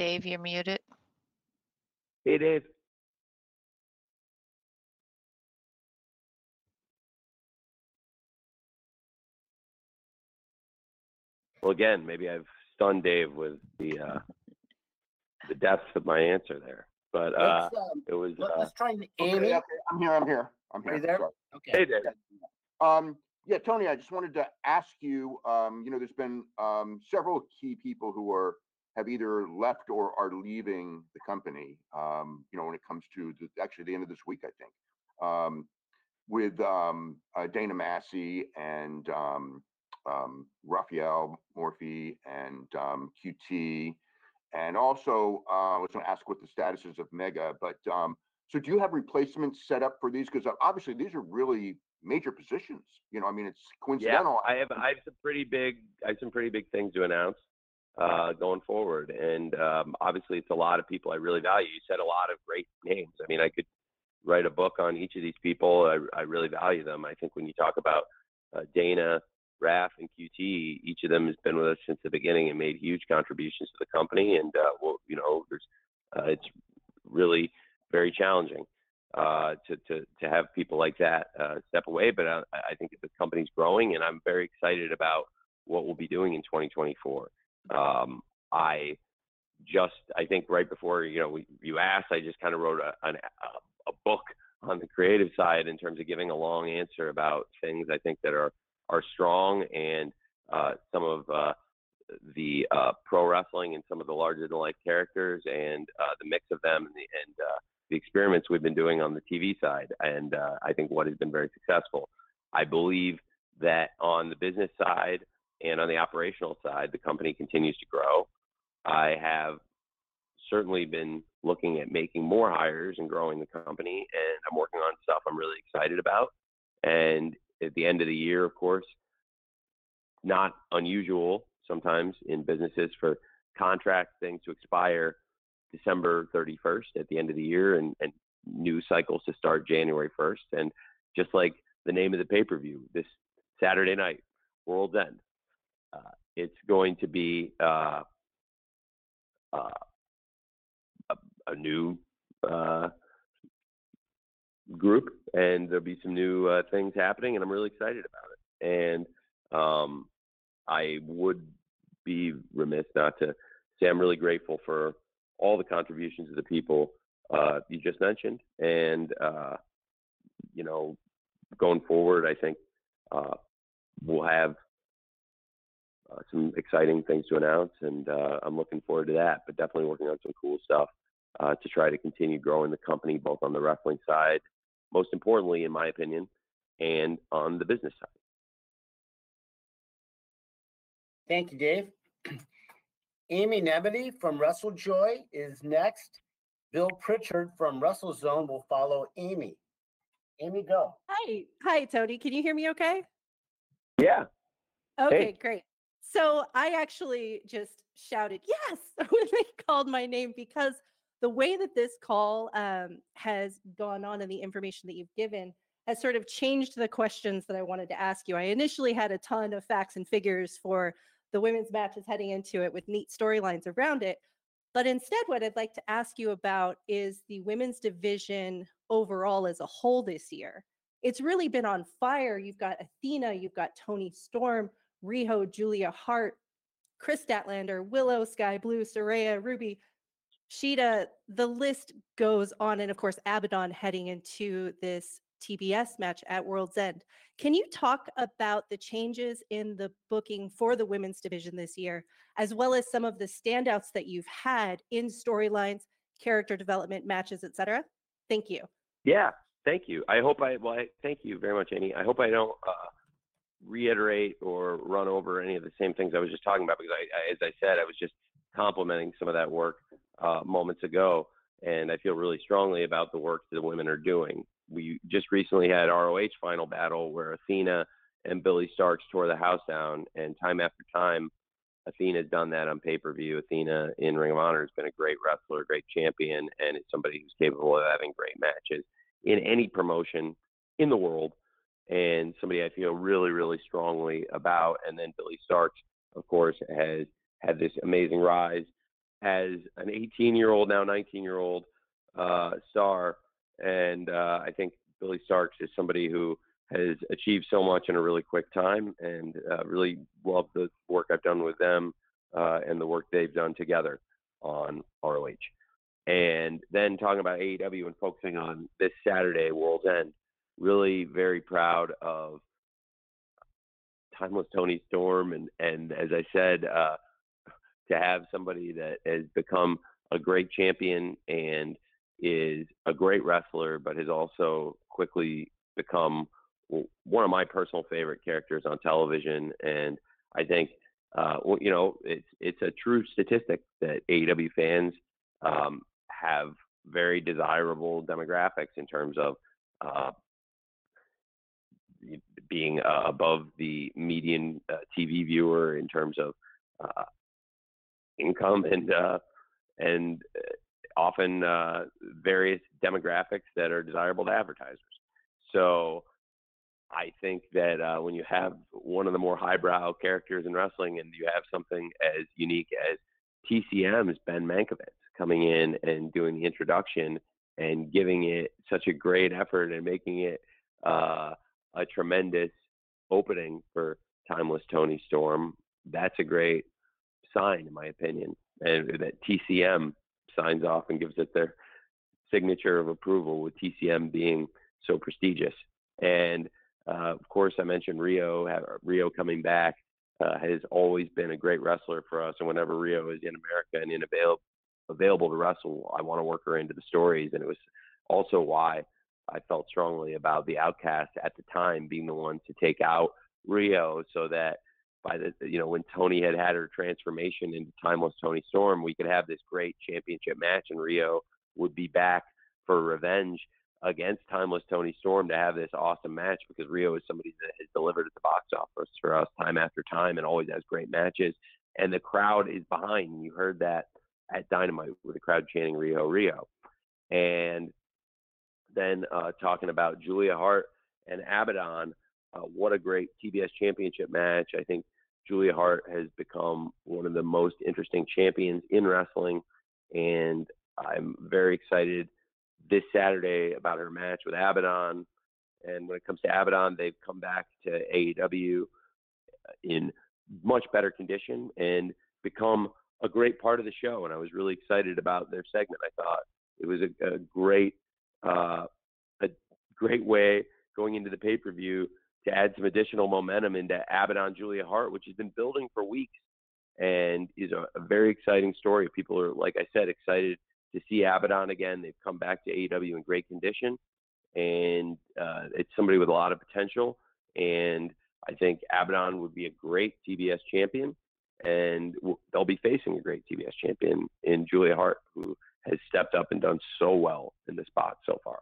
Dave, you're muted. Hey, Dave. Well, again, maybe I've stunned Dave with the uh, the depth of my answer there, but uh, um, it was. let- Uh, Let's try Okay, Amy. okay, I'm here, I'm here, I'm Are here. you there? sorry. Okay. hey, Dave. Um, yeah, Tony, I just wanted to ask you, um, you know, there's been, um, several key people who are, have either left or are leaving the company, um, you know, when it comes to the, actually the end of this week, I think. Um, with, um, uh, Dana Massey and, um, um, Rafael Morffi and, um, QT. And also, uh, I was gonna ask what the status is of Megha, but, um, So do you have replacements set up for these? Because obviously these are really major positions. You know, I mean, it's coincidental. Yeah, I have I have some pretty big I have some pretty big things to announce uh, going forward, and um, obviously it's a lot of people I really value. You said a lot of great names. I mean, I could write a book on each of these people. I, I really value them. I think when you talk about uh, Dana, Raf, and QT, each of them has been with us since the beginning and made huge contributions to the company. And uh, well, you know, there's uh, it's really very challenging uh, to, to, to have people like that uh, step away. But I, I think the company's growing, and I'm very excited about what we'll be doing in 2024. Um, I just, I think right before you know we, you asked, I just kind of wrote a, a, a book on the creative side in terms of giving a long answer about things I think that are are strong and uh, some of uh, the uh, pro wrestling and some of the larger than life characters and uh, the mix of them and the, and uh, the experiments we've been doing on the TV side. And uh, I think what has been very successful. I believe that on the business side and on the operational side, the company continues to grow. I have certainly been looking at making more hires and growing the company, and I'm working on stuff I'm really excited about. And at the end of the year, of course, not unusual sometimes in businesses for contract things to expire December 31st at the end of the year and, and new cycles to start January 1st. And just like the name of the pay per view, this Saturday night, World's End, it's going to be uh, uh, a, a, new uh, group, and there'll be some new uh, things happening, and I'm really excited about it. And um, I would be remiss not to say I'm really grateful for all the contributions of the people uh, you just mentioned. And, uh, you know, going forward, I think uh, we'll have uh, some exciting things to announce, and uh, I'm looking forward to that. But definitely working on some cool stuff uh, to try to continue growing the company, both on the wrestling side, most importantly, in my opinion, and on the business side. Thank you, Dave. Amy Nemmity from WrestleJoy is next. Bill Pritchard from WrestleZone will follow Amy. Amy, go. Hi. Hi, Tony. Can you hear me okay? Yeah. Okay, Hey. great. So I actually just shouted yes when they called my name because the way that this call um, has gone on and the information that you've given has sort of changed the questions that I wanted to ask you. I initially had a ton of facts and figures for the women's matches heading into it with neat storylines around it. But instead, what I'd like to ask you about is the women's division overall as a whole this year. It's really been on fire. You've got Athena, you've got Toni Storm, Riho, Julia Hart, Kris Statlander, Willow, Skye Blue, Saraya, Ruby, Shida. The list goes on. And of course, Abaddon heading into this TBS match at World's End. Can you talk about the changes in the booking for the women's division this year, as well as some of the standouts that you've had in storylines, character development, matches, etc.? Thank you. Yeah, thank you. I hope I well, I, thank you very much, Amy. I hope I don't uh, reiterate or run over any of the same things I was just talking about because I, I as I said, I was just complimenting some of that work uh, moments ago, and I feel really strongly about the work that the women are doing. We just recently had ROH final battle where Athena and Billie Starkz tore the house down, and time after time, Athena's done that on pay per view. Athena in Ring of Honor has been a great wrestler, great champion, and is somebody who's capable of having great matches in any promotion in the world, and somebody I feel really, really strongly about. And then Billie Starkz, of course, has had this amazing rise as an 18 year old, now 19 year old uh, star. And uh, I think Billie Starkz is somebody who has achieved so much in a really quick time and uh, really love the work I've done with them uh, and the work they've done together on ROH. And then talking about AEW and focusing on this Saturday, World's End, really very proud of timeless Toni Storm. And, and as I said, uh, to have somebody that has become a great champion and is a great wrestler, but has also quickly become one of my personal favorite characters on television. And I think, uh, you know, it's it's a true statistic that AEW fans um, have very desirable demographics in terms of uh, being uh, above the median uh, TV viewer in terms of uh, income and uh, and uh, often uh, various demographics that are desirable to advertisers. So I think that when you have one of the more highbrow characters in wrestling and you have something as unique as TCM's Ben Mankiewicz coming in and doing the introduction and giving it such a great effort and making it a tremendous opening for Timeless Toni Storm, that's a great sign, in my opinion. And that TCM signs off and gives it their signature of approval, with TCM being so prestigious. And uh, of course, I mentioned Riho. Riho coming back uh, has always been a great wrestler for us. And whenever Riho is in America and in avail- available to wrestle, I want to work her into the stories. And it was also why I felt strongly about the Outcast at the time being the one to take out Riho, so that by the you know when Toni had had her transformation into Timeless Toni Storm, we could have this great championship match, and Riho would be back for revenge against Timeless Toni Storm to have this awesome match because Riho is somebody that has delivered at the box office for us time after time and always has great matches. And the crowd is behind. You heard that at Dynamite with the crowd chanting Riho, Riho. And then uh, talking about Julia Hart and Abaddon, uh, what a great TBS championship match. I think Julia Hart has become one of the most interesting champions in wrestling. And I'm very excited this Saturday about her match with Abaddon. And when it comes to Abaddon, they've come back to AEW in much better condition and become a great part of the show. And I was really excited about their segment. I thought it was a, a great, uh, a great way going into the pay per view to add some additional momentum into Abaddon Julia Hart, which has been building for weeks and is a, a very exciting story. People are, like I said, excited to see Abaddon again. They've come back to AEW in great condition, and uh, it's somebody with a lot of potential. And I think Abaddon would be a great TBS champion, and they'll be facing a great TBS champion in Julia Hart, who has stepped up and done so well in the spot so far.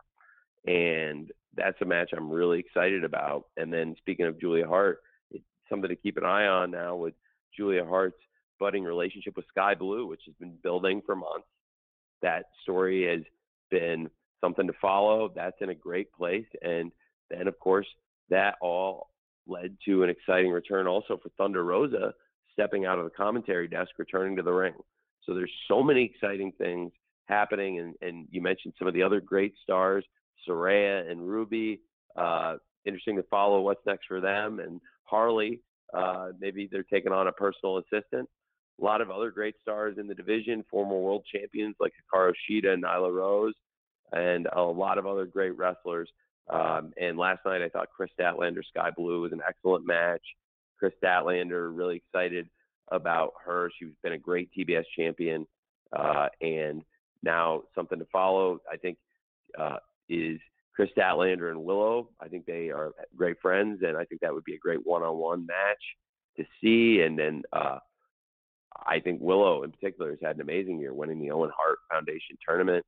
And that's a match I'm really excited about. And then speaking of Julia Hart, it's something to keep an eye on now with Julia Hart's budding relationship with Skye Blue, which has been building for months that story has been something to follow. That's in a great place. And then, of course, that all led to an exciting return also for Thunder Rosa stepping out of the commentary desk, returning to the ring. So there's so many exciting things happening. And, and you mentioned some of the other great stars, Saraya and Ruby. Uh, interesting to follow what's next for them. And Harley, uh, maybe they're taking on a personal assistant a lot of other great stars in the division, former world champions like Hikaru Shida and Nyla Rose, and a lot of other great wrestlers. Um, and last night, I thought Kris Statlander Skye Blue was an excellent match. Kris Statlander, really excited about her. She's been a great TBS champion, uh, and now something to follow. I think uh, is Kris Statlander and Willow. I think they are great friends, and I think that would be a great one-on-one match to see. And then uh, I think Willow in particular has had an amazing year, winning the Owen Hart Foundation tournament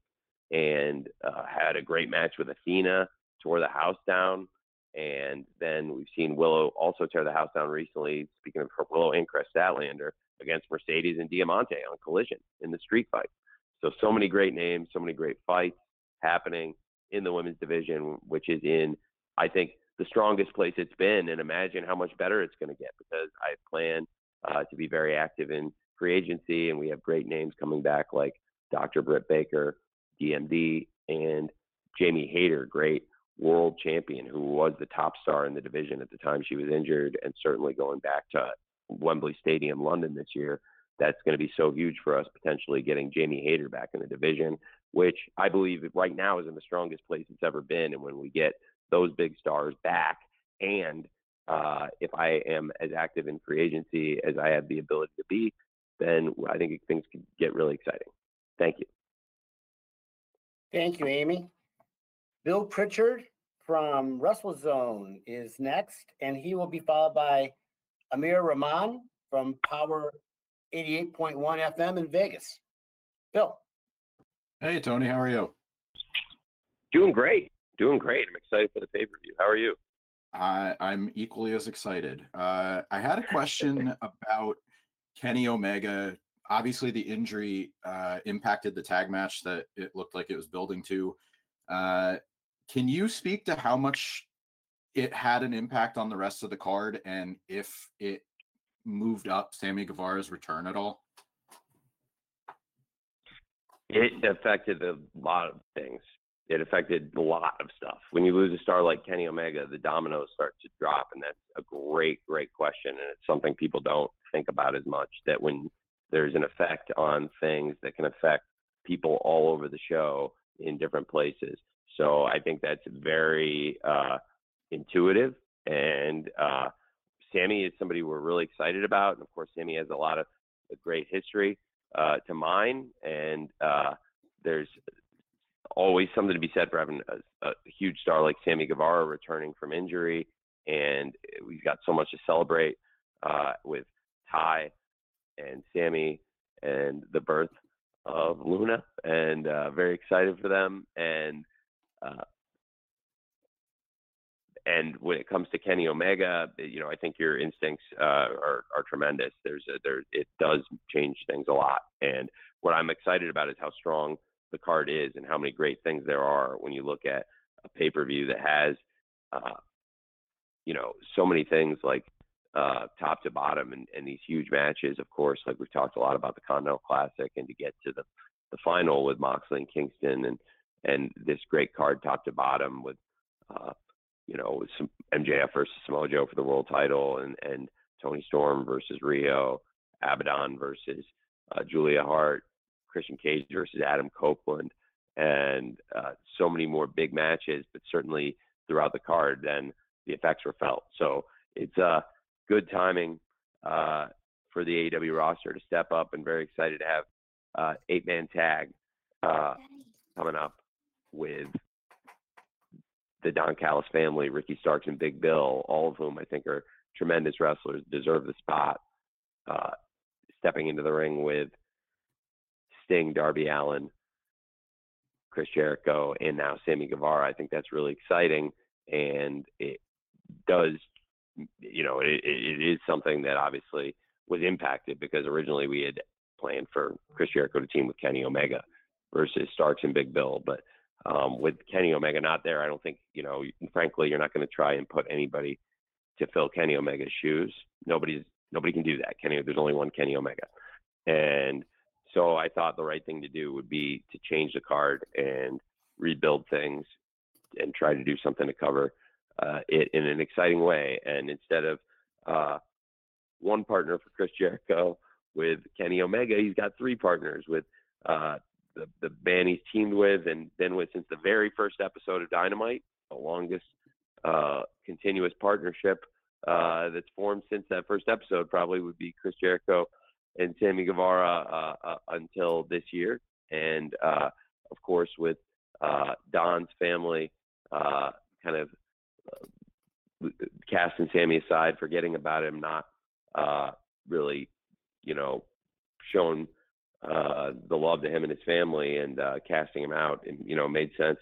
and uh, had a great match with Athena, tore the house down. And then we've seen Willow also tear the house down recently. Speaking of Willow and Kris Statlander against Mercedes and Diamante on Collision in the street fight. So so many great names, so many great fights happening in the women's division, which is in I think the strongest place it's been. And imagine how much better it's going to get because I plan uh, to be very active in free agency, and we have great names coming back like Dr. Britt Baker, DMD, and Jamie Hayter, great world champion who was the top star in the division at the time she was injured, and certainly going back to Wembley Stadium, London this year. That's going to be so huge for us potentially getting Jamie Hayter back in the division, which I believe right now is in the strongest place it's ever been. And when we get those big stars back and uh, if I am as active in free agency as I have the ability to be, then I think things could get really exciting. Thank you. Thank you, Amy. Bill Pritchard from WrestleZone is next, and he will be followed by Amir Rahman from Power 88.1 FM in Vegas. Bill. Hey, Tony, how are you? Doing great. Doing great. I'm excited for the pay per view. How are you? I, I'm equally as excited. Uh, I had a question about Kenny Omega. Obviously, the injury uh, impacted the tag match that it looked like it was building to. Uh, can you speak to how much it had an impact on the rest of the card and if it moved up Sammy Guevara's return at all? It affected a lot of things. It affected a lot of stuff. When you lose a star like Kenny Omega, the dominoes start to drop, and that's a great, great question, and it's something people don't think about as much. That when there's an effect on things that can affect people all over the show in different places. So I think that's very uh, intuitive, and uh, Sammy is somebody we're really excited about, and of course, Sammy has a lot of a great history uh, to mine, and uh, there's always something to be said for having a, a, huge star like Sammy Guevara returning from injury, and we've got so much to celebrate uh, with Tay and Sammy and the birth of Luna, and uh, very excited for them. And uh, and when it comes to Kenny Omega, you know, I think your instincts uh, are are tremendous. There's a, there it does change things a lot, and what I'm excited about is how strong the card is and how many great things there are when you look at a pay per view that has, uh, you know, so many things like uh, top to bottom and, and these huge matches. Of course, like we've talked a lot about the Continental Classic and to get to the the final with Moxley and Kingston and and this great card top to bottom with uh, you know, some MJF versus Samoa Joe for the world title, and and Toni Storm versus Riho, Abaddon versus uh, Julia Hart, Christian Cage versus Adam Copeland, and uh, so many more big matches. But certainly throughout the card, then the effects were felt. So it's uh, good timing uh, for the AEW roster to step up, and very excited to have uh, eight man tag uh, coming up with the Don Callis family, Ricky Starks and Big Bill, all of whom I think are tremendous wrestlers, deserve the spot. Uh, stepping into the ring with Sting, Darby Allin, Chris Jericho, and now Sammy Guevara. I think that's really exciting, and it does, you know, it, it is something that obviously was impacted because originally we had planned for Chris Jericho to team with Kenny Omega versus Starks and Big Bill, but um, with Kenny Omega not there, I don't think you know. Frankly, you're not going to try and put anybody to fill Kenny Omega's shoes. Nobody's nobody can do that. Kenny, there's only one Kenny Omega, and so I thought the right thing to do would be to change the card and rebuild things and try to do something to cover uh, it in an exciting way. And instead of uh, one partner for Chris Jericho with Kenny Omega, he's got three partners with uh, the the band he's teamed with and been with since the very first episode of Dynamite, the longest uh, continuous partnership uh, that's formed since that first episode probably would be Chris Jericho and Sammy Guevara uh, uh until this year, and uh, of course with uh, Don's family kind of casting Sammy aside, forgetting about him, not really, you know, showing uh, the love to him and his family and uh, casting him out. And, you know, made sense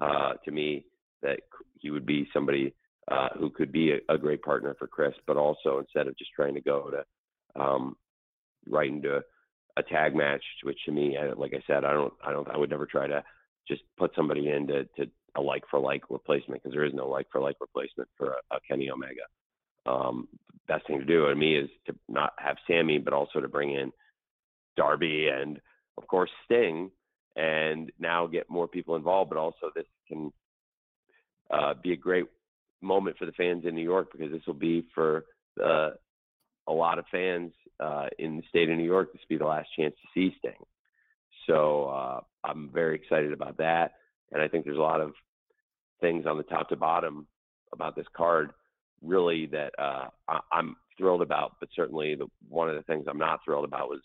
uh, to me that he would be somebody uh, who could be a, a, great partner for Chris, but also instead of just trying to go to um, right into a tag match, which to me, I, like I said, I don't, I don't, I would never try to just put somebody into to a like for like replacement because there is no like for like replacement for a, a Kenny Omega. Um, best thing to do to me is to not have Sammy, but also to bring in Darby and of course Sting, and now get more people involved. But also this can uh, be a great moment for the fans in New York because this will be for uh, a lot of fans uh, in the state of New York. This will be the last chance to see Sting. So uh, I'm very excited about that, and I think there's a lot of things on the top to bottom about this card really that uh, I, am thrilled about. But certainly, the one of the things I'm not thrilled about was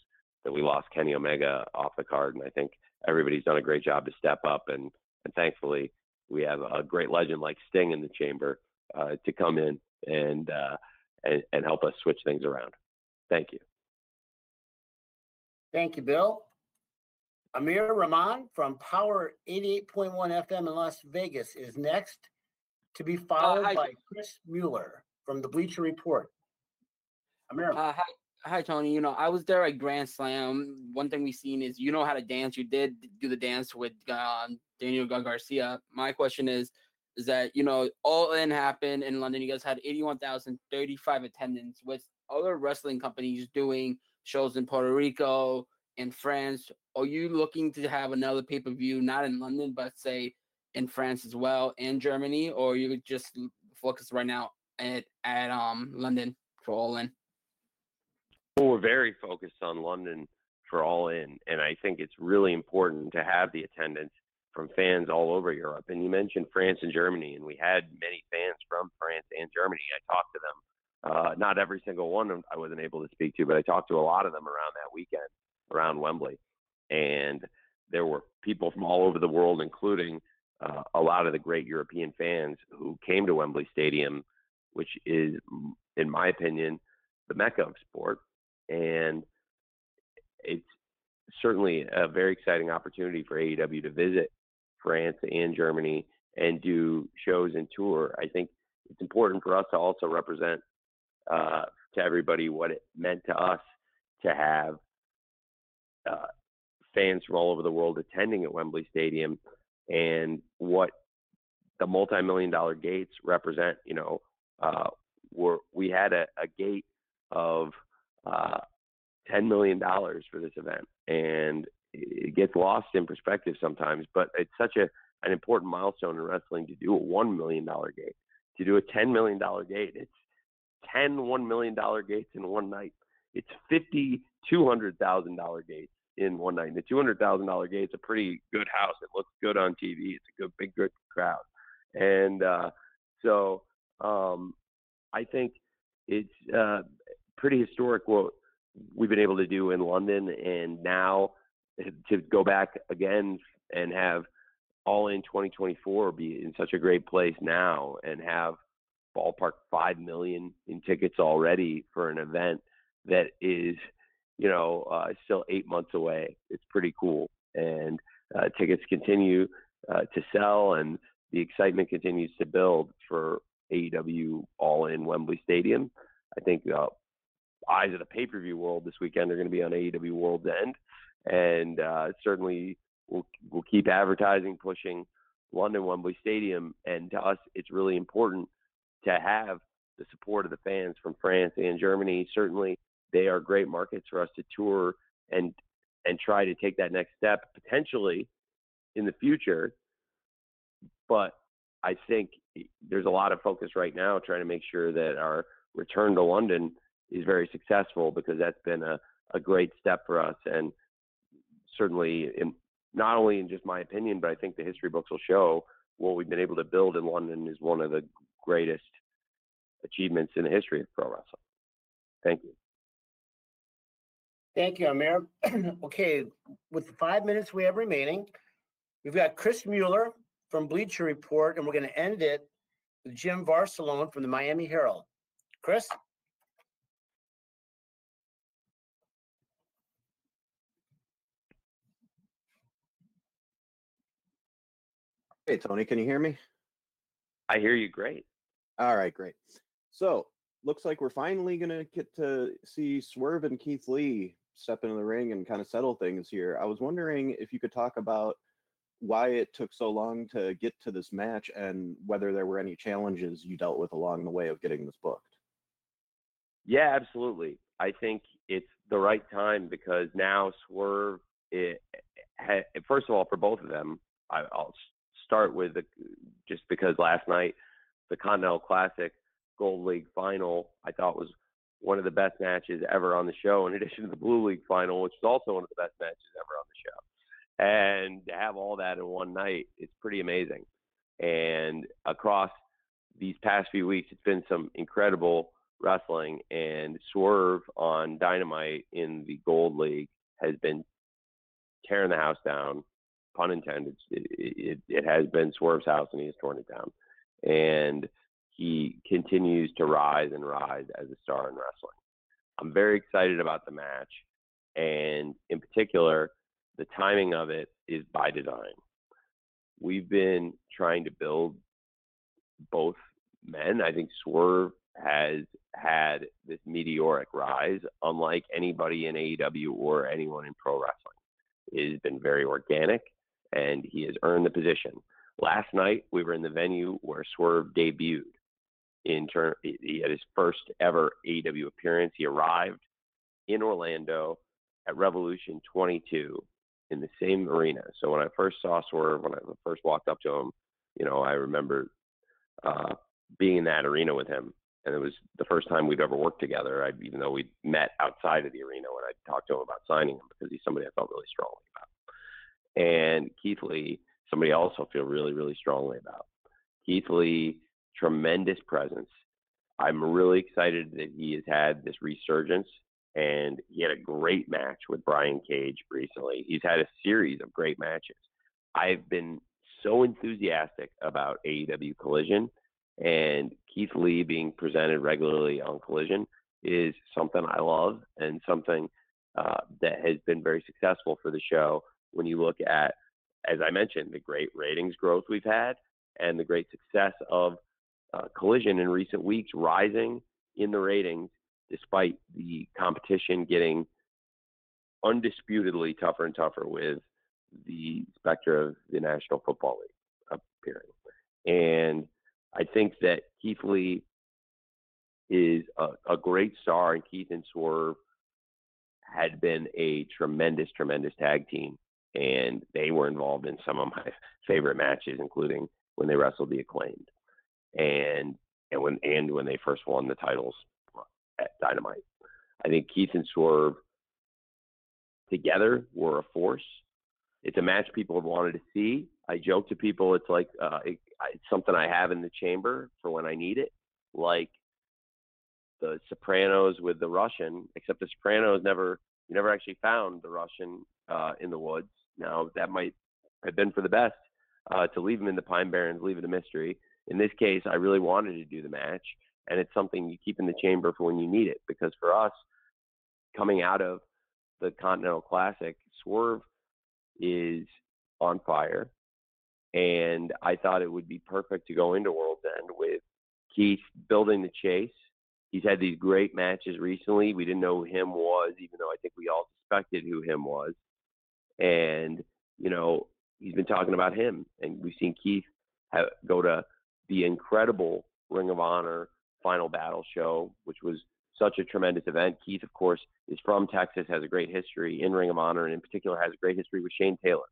that we lost Kenny Omega off the card, and I think everybody's done a great job to step up, and and thankfully we have a great legend like Sting in the chamber uh, to come in and, uh, and and help us switch things around. Thank you. Thank you, Bill. Amir Rahman from Power 88.1 FM in Las Vegas is next, to be followed hi. by Chris Mueller from the Bleacher Report. Amir. Uh, hi, hi, Tony. You know, I was there at Grand Slam. One thing we've seen is you know how to dance. You did do the dance with um, Daniel Garcia. My question is, is that you know all in happened in London. You guys had eighty-one thousand thirty-five attendance with other wrestling companies doing shows in Puerto Rico and France. Are you looking to have another pay-per-view not in London but say in France as well and Germany, or you just focus right now at at um London for all in? Well, we're very focused on London for All In, and I think it's really important to have the attendance from fans all over Europe. And you mentioned France and Germany, and we had many fans from France and Germany. I talked to them. Uh, not every single one I wasn't able to speak to, but I talked to a lot of them around that weekend around Wembley. And there were people from all over the world, including uh, a lot of the great European fans who came to Wembley Stadium, which is, in my opinion, the mecca of sport and it's certainly a very exciting opportunity for AEW to visit France and Germany and do shows and tour. I think it's important for us to also represent uh, to everybody what it meant to us to have uh, fans from all over the world attending at Wembley Stadium and what the multi-million dollar gates represent. You know, uh, we had a, a gate of uh, $10 million for this event. And it gets lost in perspective sometimes, but it's such a, an important milestone in wrestling to do a $1 million gate. To do a $10 million gate, it's 10 $1 million gates in one night. It's 50 $200,000 gates in one night. The $200,000 gate's a pretty good house. It looks good on TV. It's a good, big, good crowd. And uh, so um, I think it's uh, pretty historic what we've been able to do in London, and now to go back again and have all in 2024 be in such a great place now and have ballpark 5 million in tickets already for an event that is you know uh, still eight months away it's pretty cool. And uh, tickets continue uh, to sell and the excitement continues to build for AEW all in Wembley Stadium. I think uh, eyes of the pay per view world this weekend are going to be on AEW World's End, and uh, certainly we'll we'll keep advertising, pushing London Wembley Stadium, and to us, it's really important to have the support of the fans from France and Germany. Certainly, they are great markets for us to tour and and try to take that next step potentially in the future. But I think there's a lot of focus right now trying to make sure that our return to London is very successful because that's been a, a great step for us. And certainly, in, not only in just my opinion, but I think the history books will show what we've been able to build in London is one of the greatest achievements in the history of pro wrestling. Thank you. Thank you, Amir. okay, with the five minutes we have remaining, we've got Chris Mueller from Bleacher Report, and we're going to end it with Jim Varsalone from the Miami Herald. Chris? Hey, Tony, can you hear me? I hear you great. All right, great. So, looks like we're finally going to get to see Swerve and Keith Lee step into the ring and kind of settle things here. I was wondering if you could talk about why it took so long to get to this match and whether there were any challenges you dealt with along the way of getting this booked. Yeah, absolutely. I think it's the right time because now Swerve, it, ha, first of all, for both of them, I'll start with the, just because last night the Continental Classic Gold League final I thought was one of the best matches ever on the show. In addition to the Blue League final, which was also one of the best matches ever on the show, and to have all that in one night, it's pretty amazing. And across these past few weeks, it's been some incredible wrestling. And Swerve on Dynamite in the Gold League has been tearing the house down pun intended, it, it, it has been Swerve's house and he has torn it down. And he continues to rise and rise as a star in wrestling. I'm very excited about the match. And in particular, the timing of it is by design. We've been trying to build both men. I think Swerve has had this meteoric rise, unlike anybody in AEW or anyone in pro wrestling. It has been very organic, and he has earned the position. Last night, we were in the venue where Swerve debuted. In turn, he had his first ever AEW appearance. He arrived in Orlando at Revolution 22 in the same arena. So when I first saw Swerve, when I first walked up to him, you know, I remember uh, being in that arena with him, and it was the first time we'd ever worked together. I, even though we met outside of the arena when I talked to him about signing him, because he's somebody I felt really strongly about. And Keith Lee, somebody I feel really, really strongly about. Keith Lee, tremendous presence. I'm really excited that he has had this resurgence and he had a great match with Brian Cage recently. He's had a series of great matches. I've been so enthusiastic about AEW Collision and Keith Lee being presented regularly on Collision is something I love and something uh, that has been very successful for the show. When you look at, as I mentioned, the great ratings growth we've had and the great success of uh, Collision in recent weeks, rising in the ratings despite the competition getting undisputedly tougher and tougher with the specter of the National Football League appearing. And I think that Keith Lee is a, a great star, and Keith and Swerve had been a tremendous, tremendous tag team, and they were involved in some of my favorite matches, including when they wrestled the acclaimed, and and when and when they first won the titles at Dynamite. I think Keith and Swerve together were a force. It's a match people have wanted to see. I joke to people, it's like uh, it, it's something I have in the chamber for when I need it, like the Sopranos with the Russian. Except the Sopranos never, you never actually found the Russian uh, in the woods. Now that might have been for the best uh, to leave him in the Pine Barrens, leave it a mystery. In this case, I really wanted to do the match, and it's something you keep in the chamber for when you need it. Because for us, coming out of the Continental Classic, Swerve is on fire, and I thought it would be perfect to go into World's End with Keith building the chase. He's had these great matches recently. We didn't know who him was, even though I think we all suspected who him was. And you know, he's been talking about him, and we've seen Keith have, go to the incredible Ring of Honor Final Battle show, which was such a tremendous event. Keith, of course, is from Texas, has a great history in Ring of Honor, and in particular has a great history with Shane Taylor.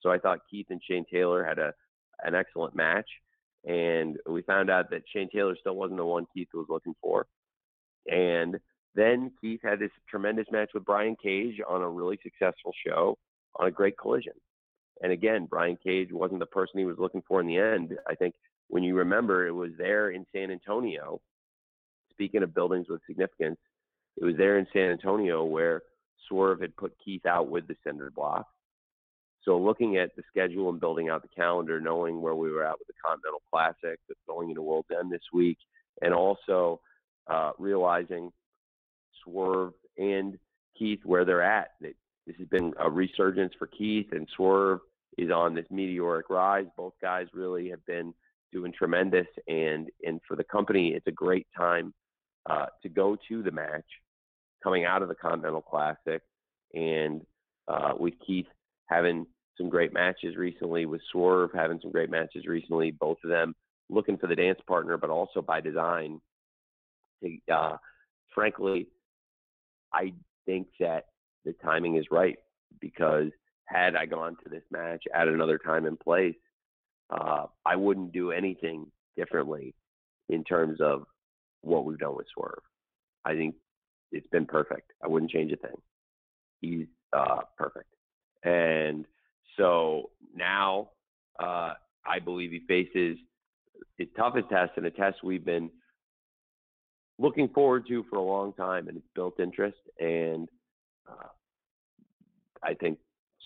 So I thought Keith and Shane Taylor had a an excellent match, and we found out that Shane Taylor still wasn't the one Keith was looking for. And then Keith had this tremendous match with Brian Cage on a really successful show on a great collision. And again, Brian Cage wasn't the person he was looking for in the end. I think when you remember, it was there in San Antonio speaking of buildings with significance, it was there in San Antonio where Swerve had put Keith out with the cinder block. So looking at the schedule and building out the calendar, knowing where we were at with the Continental Classic, that's going into World's End this week, and also uh, realizing Swerve and Keith where they're at. That this has been a resurgence for Keith, and Swerve is on this meteoric rise. Both guys really have been doing tremendous, and and for the company, it's a great time uh, to go to the match coming out of the Continental Classic, and uh, with Keith having some great matches recently, with Swerve having some great matches recently, both of them looking for the dance partner, but also by design. Uh, frankly, I think that the timing is right because had I gone to this match at another time and place, uh, I wouldn't do anything differently in terms of what we've done with Swerve. I think it's been perfect. I wouldn't change a thing. He's uh, perfect. And so now uh, I believe he faces his toughest test and a test we've been looking forward to for a long time, and it's built interest. And uh, I think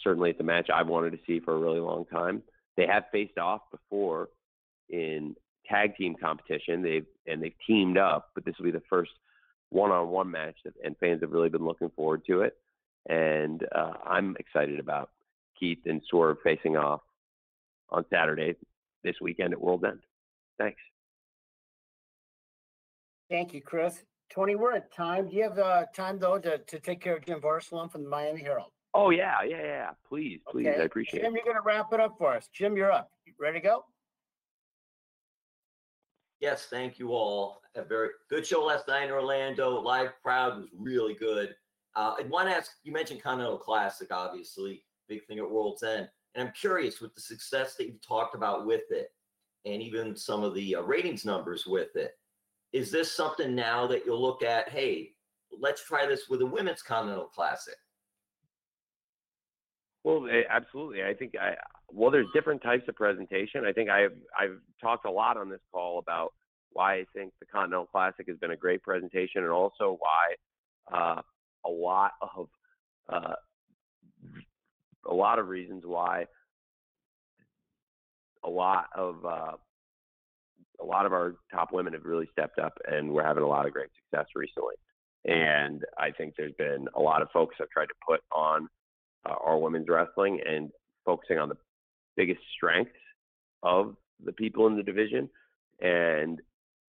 certainly it's a match I've wanted to see for a really long time. They have faced off before in tag team competition. They've and they've teamed up, but this will be the first one-on-one match, that, and fans have really been looking forward to it. And uh, I'm excited about Keith and Swerve facing off on Saturday this weekend at World End. Thanks. Thank you, Chris. Tony, we're at time. Do you have uh, time though to, to take care of Jim Varsallone from the Miami Herald? Oh yeah, yeah, yeah. Please, please, I appreciate Jim, it. Jim, you're gonna wrap it up for us. Jim, you're up. You Ready to go? Yes, thank you all. A very good show last night in Orlando. Live crowd was really good. Uh, I want to ask you mentioned Continental Classic, obviously, big thing at World's End. And I'm curious with the success that you've talked about with it and even some of the uh, ratings numbers with it. Is this something now that you'll look at? Hey, let's try this with a women's Continental Classic. Well, eh, absolutely. I think I well, there's different types of presentation. I think I've I've talked a lot on this call about why I think the Continental Classic has been a great presentation, and also why uh, a lot of uh, a lot of reasons why a lot of uh, a lot of our top women have really stepped up, and we're having a lot of great success recently. And I think there's been a lot of that have tried to put on uh, our women's wrestling and focusing on the biggest strengths of the people in the division. And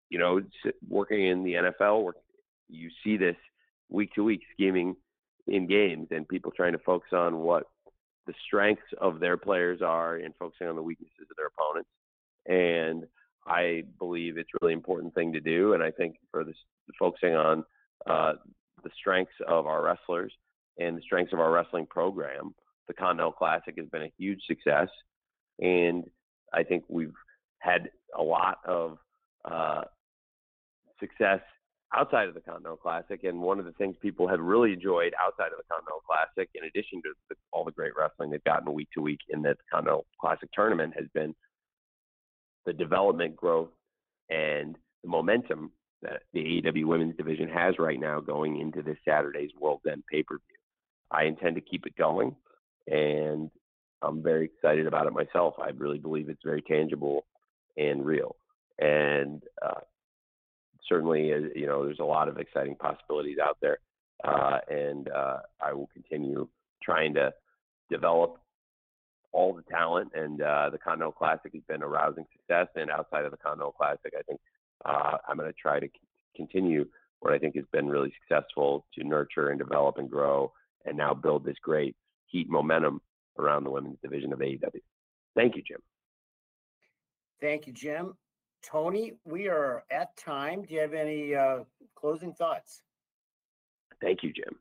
you know, working in the NFL, you see this week to week scheming in games and people trying to focus on what the strengths of their players are and focusing on the weaknesses of their opponents. And I believe it's really important thing to do. And I think for this, focusing on uh, the strengths of our wrestlers and the strengths of our wrestling program, the Continental Classic has been a huge success. And I think we've had a lot of uh, success outside of the Continental Classic. And one of the things people have really enjoyed outside of the Continental Classic, in addition to the, all the great wrestling they've gotten week to week in the Continental Classic tournament, has been the development, growth, and the momentum that the AEW women's division has right now going into this Saturday's World's End pay per view. I intend to keep it going, and I'm very excited about it myself. I really believe it's very tangible and real. And uh, certainly, uh, you know, there's a lot of exciting possibilities out there, uh, and uh, I will continue trying to develop all the talent. And uh, the Continental Classic has been a rousing success. And outside of the Continental Classic, I think uh, I'm going to try to c- continue what I think has been really successful to nurture and develop and grow, and now build this great heat momentum around the women's division of AEW. Thank you, Jim. Thank you, Jim. Tony, we are at time. Do you have any uh, closing thoughts? Thank you, Jim.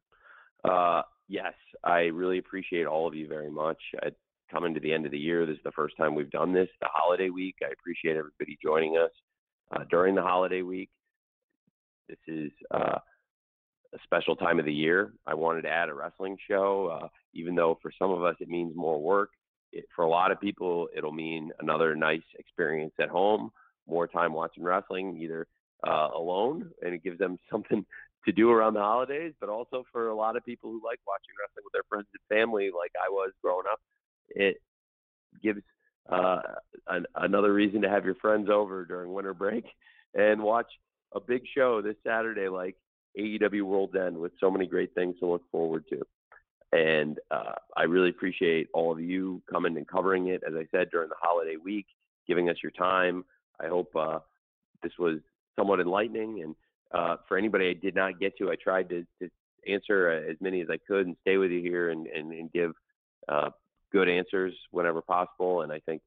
Uh, yes, I really appreciate all of you very much. I, coming to the end of the year, this is the first time we've done this, the holiday week. I appreciate everybody joining us uh, during the holiday week. This is uh, a special time of the year. I wanted to add a wrestling show, uh, even though for some of us it means more work. It, for a lot of people, it'll mean another nice experience at home, more time watching wrestling, either uh, alone, and it gives them something to do around the holidays, but also for a lot of people who like watching wrestling with their friends and family, like I was growing up, it gives uh, an, another reason to have your friends over during winter break and watch a big show this Saturday, like AEW World's End, with so many great things to look forward to. And uh, I really appreciate all of you coming and covering it, as I said, during the holiday week, giving us your time. I hope uh, this was somewhat enlightening. And uh, for anybody I did not get to, I tried to, to answer uh, as many as I could and stay with you here and, and, and give uh, good answers whenever possible. And I think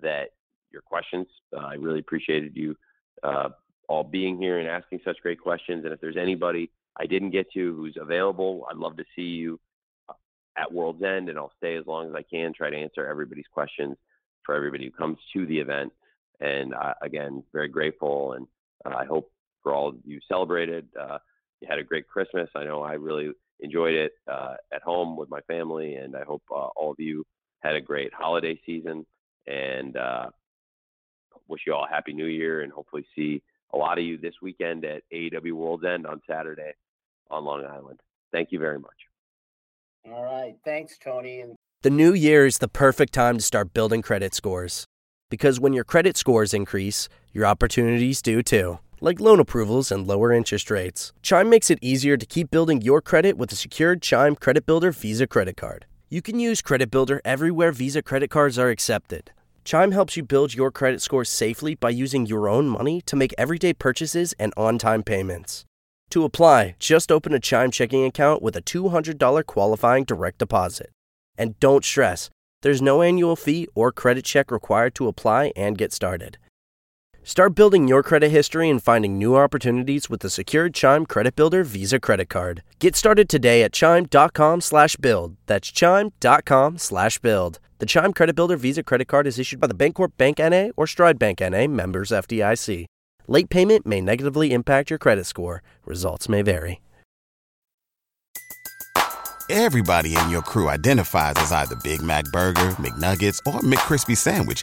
that your questions, uh, I really appreciated you uh, all being here and asking such great questions. And if there's anybody I didn't get to who's available, I'd love to see you uh, at World's End, and I'll stay as long as I can, try to answer everybody's questions for everybody who comes to the event. And uh, again, very grateful, and uh, I hope for all you celebrated. Uh, you had a great Christmas. I know I really enjoyed it uh, at home with my family, and I hope uh, all of you had a great holiday season. And uh, wish you all a happy New Year, and hopefully see a lot of you this weekend at AEW World's End on Saturday on Long Island. Thank you very much. All right. Thanks, Tony. The new year is the perfect time to start building credit scores. Because when your credit scores increase, your opportunities do too, like loan approvals and lower interest rates. Chime makes it easier to keep building your credit with a secured Chime Credit Builder Visa credit card. You can use Credit Builder everywhere Visa credit cards are accepted. Chime helps you build your credit score safely by using your own money to make everyday purchases and on time payments. To apply, just open a Chime checking account with a $200 qualifying direct deposit. And don't stress, there's no annual fee or credit check required to apply and get started. Start building your credit history and finding new opportunities with the secured Chime Credit Builder Visa Credit Card. Get started today at chime.com slash build. That's chime.com slash build. The Chime Credit Builder Visa Credit Card is issued by the Bancorp Bank N.A. or Stride Bank N.A. members FDIC. Late payment may negatively impact your credit score. Results may vary. Everybody in your crew identifies as either Big Mac Burger, McNuggets, or McCrispy Sandwich.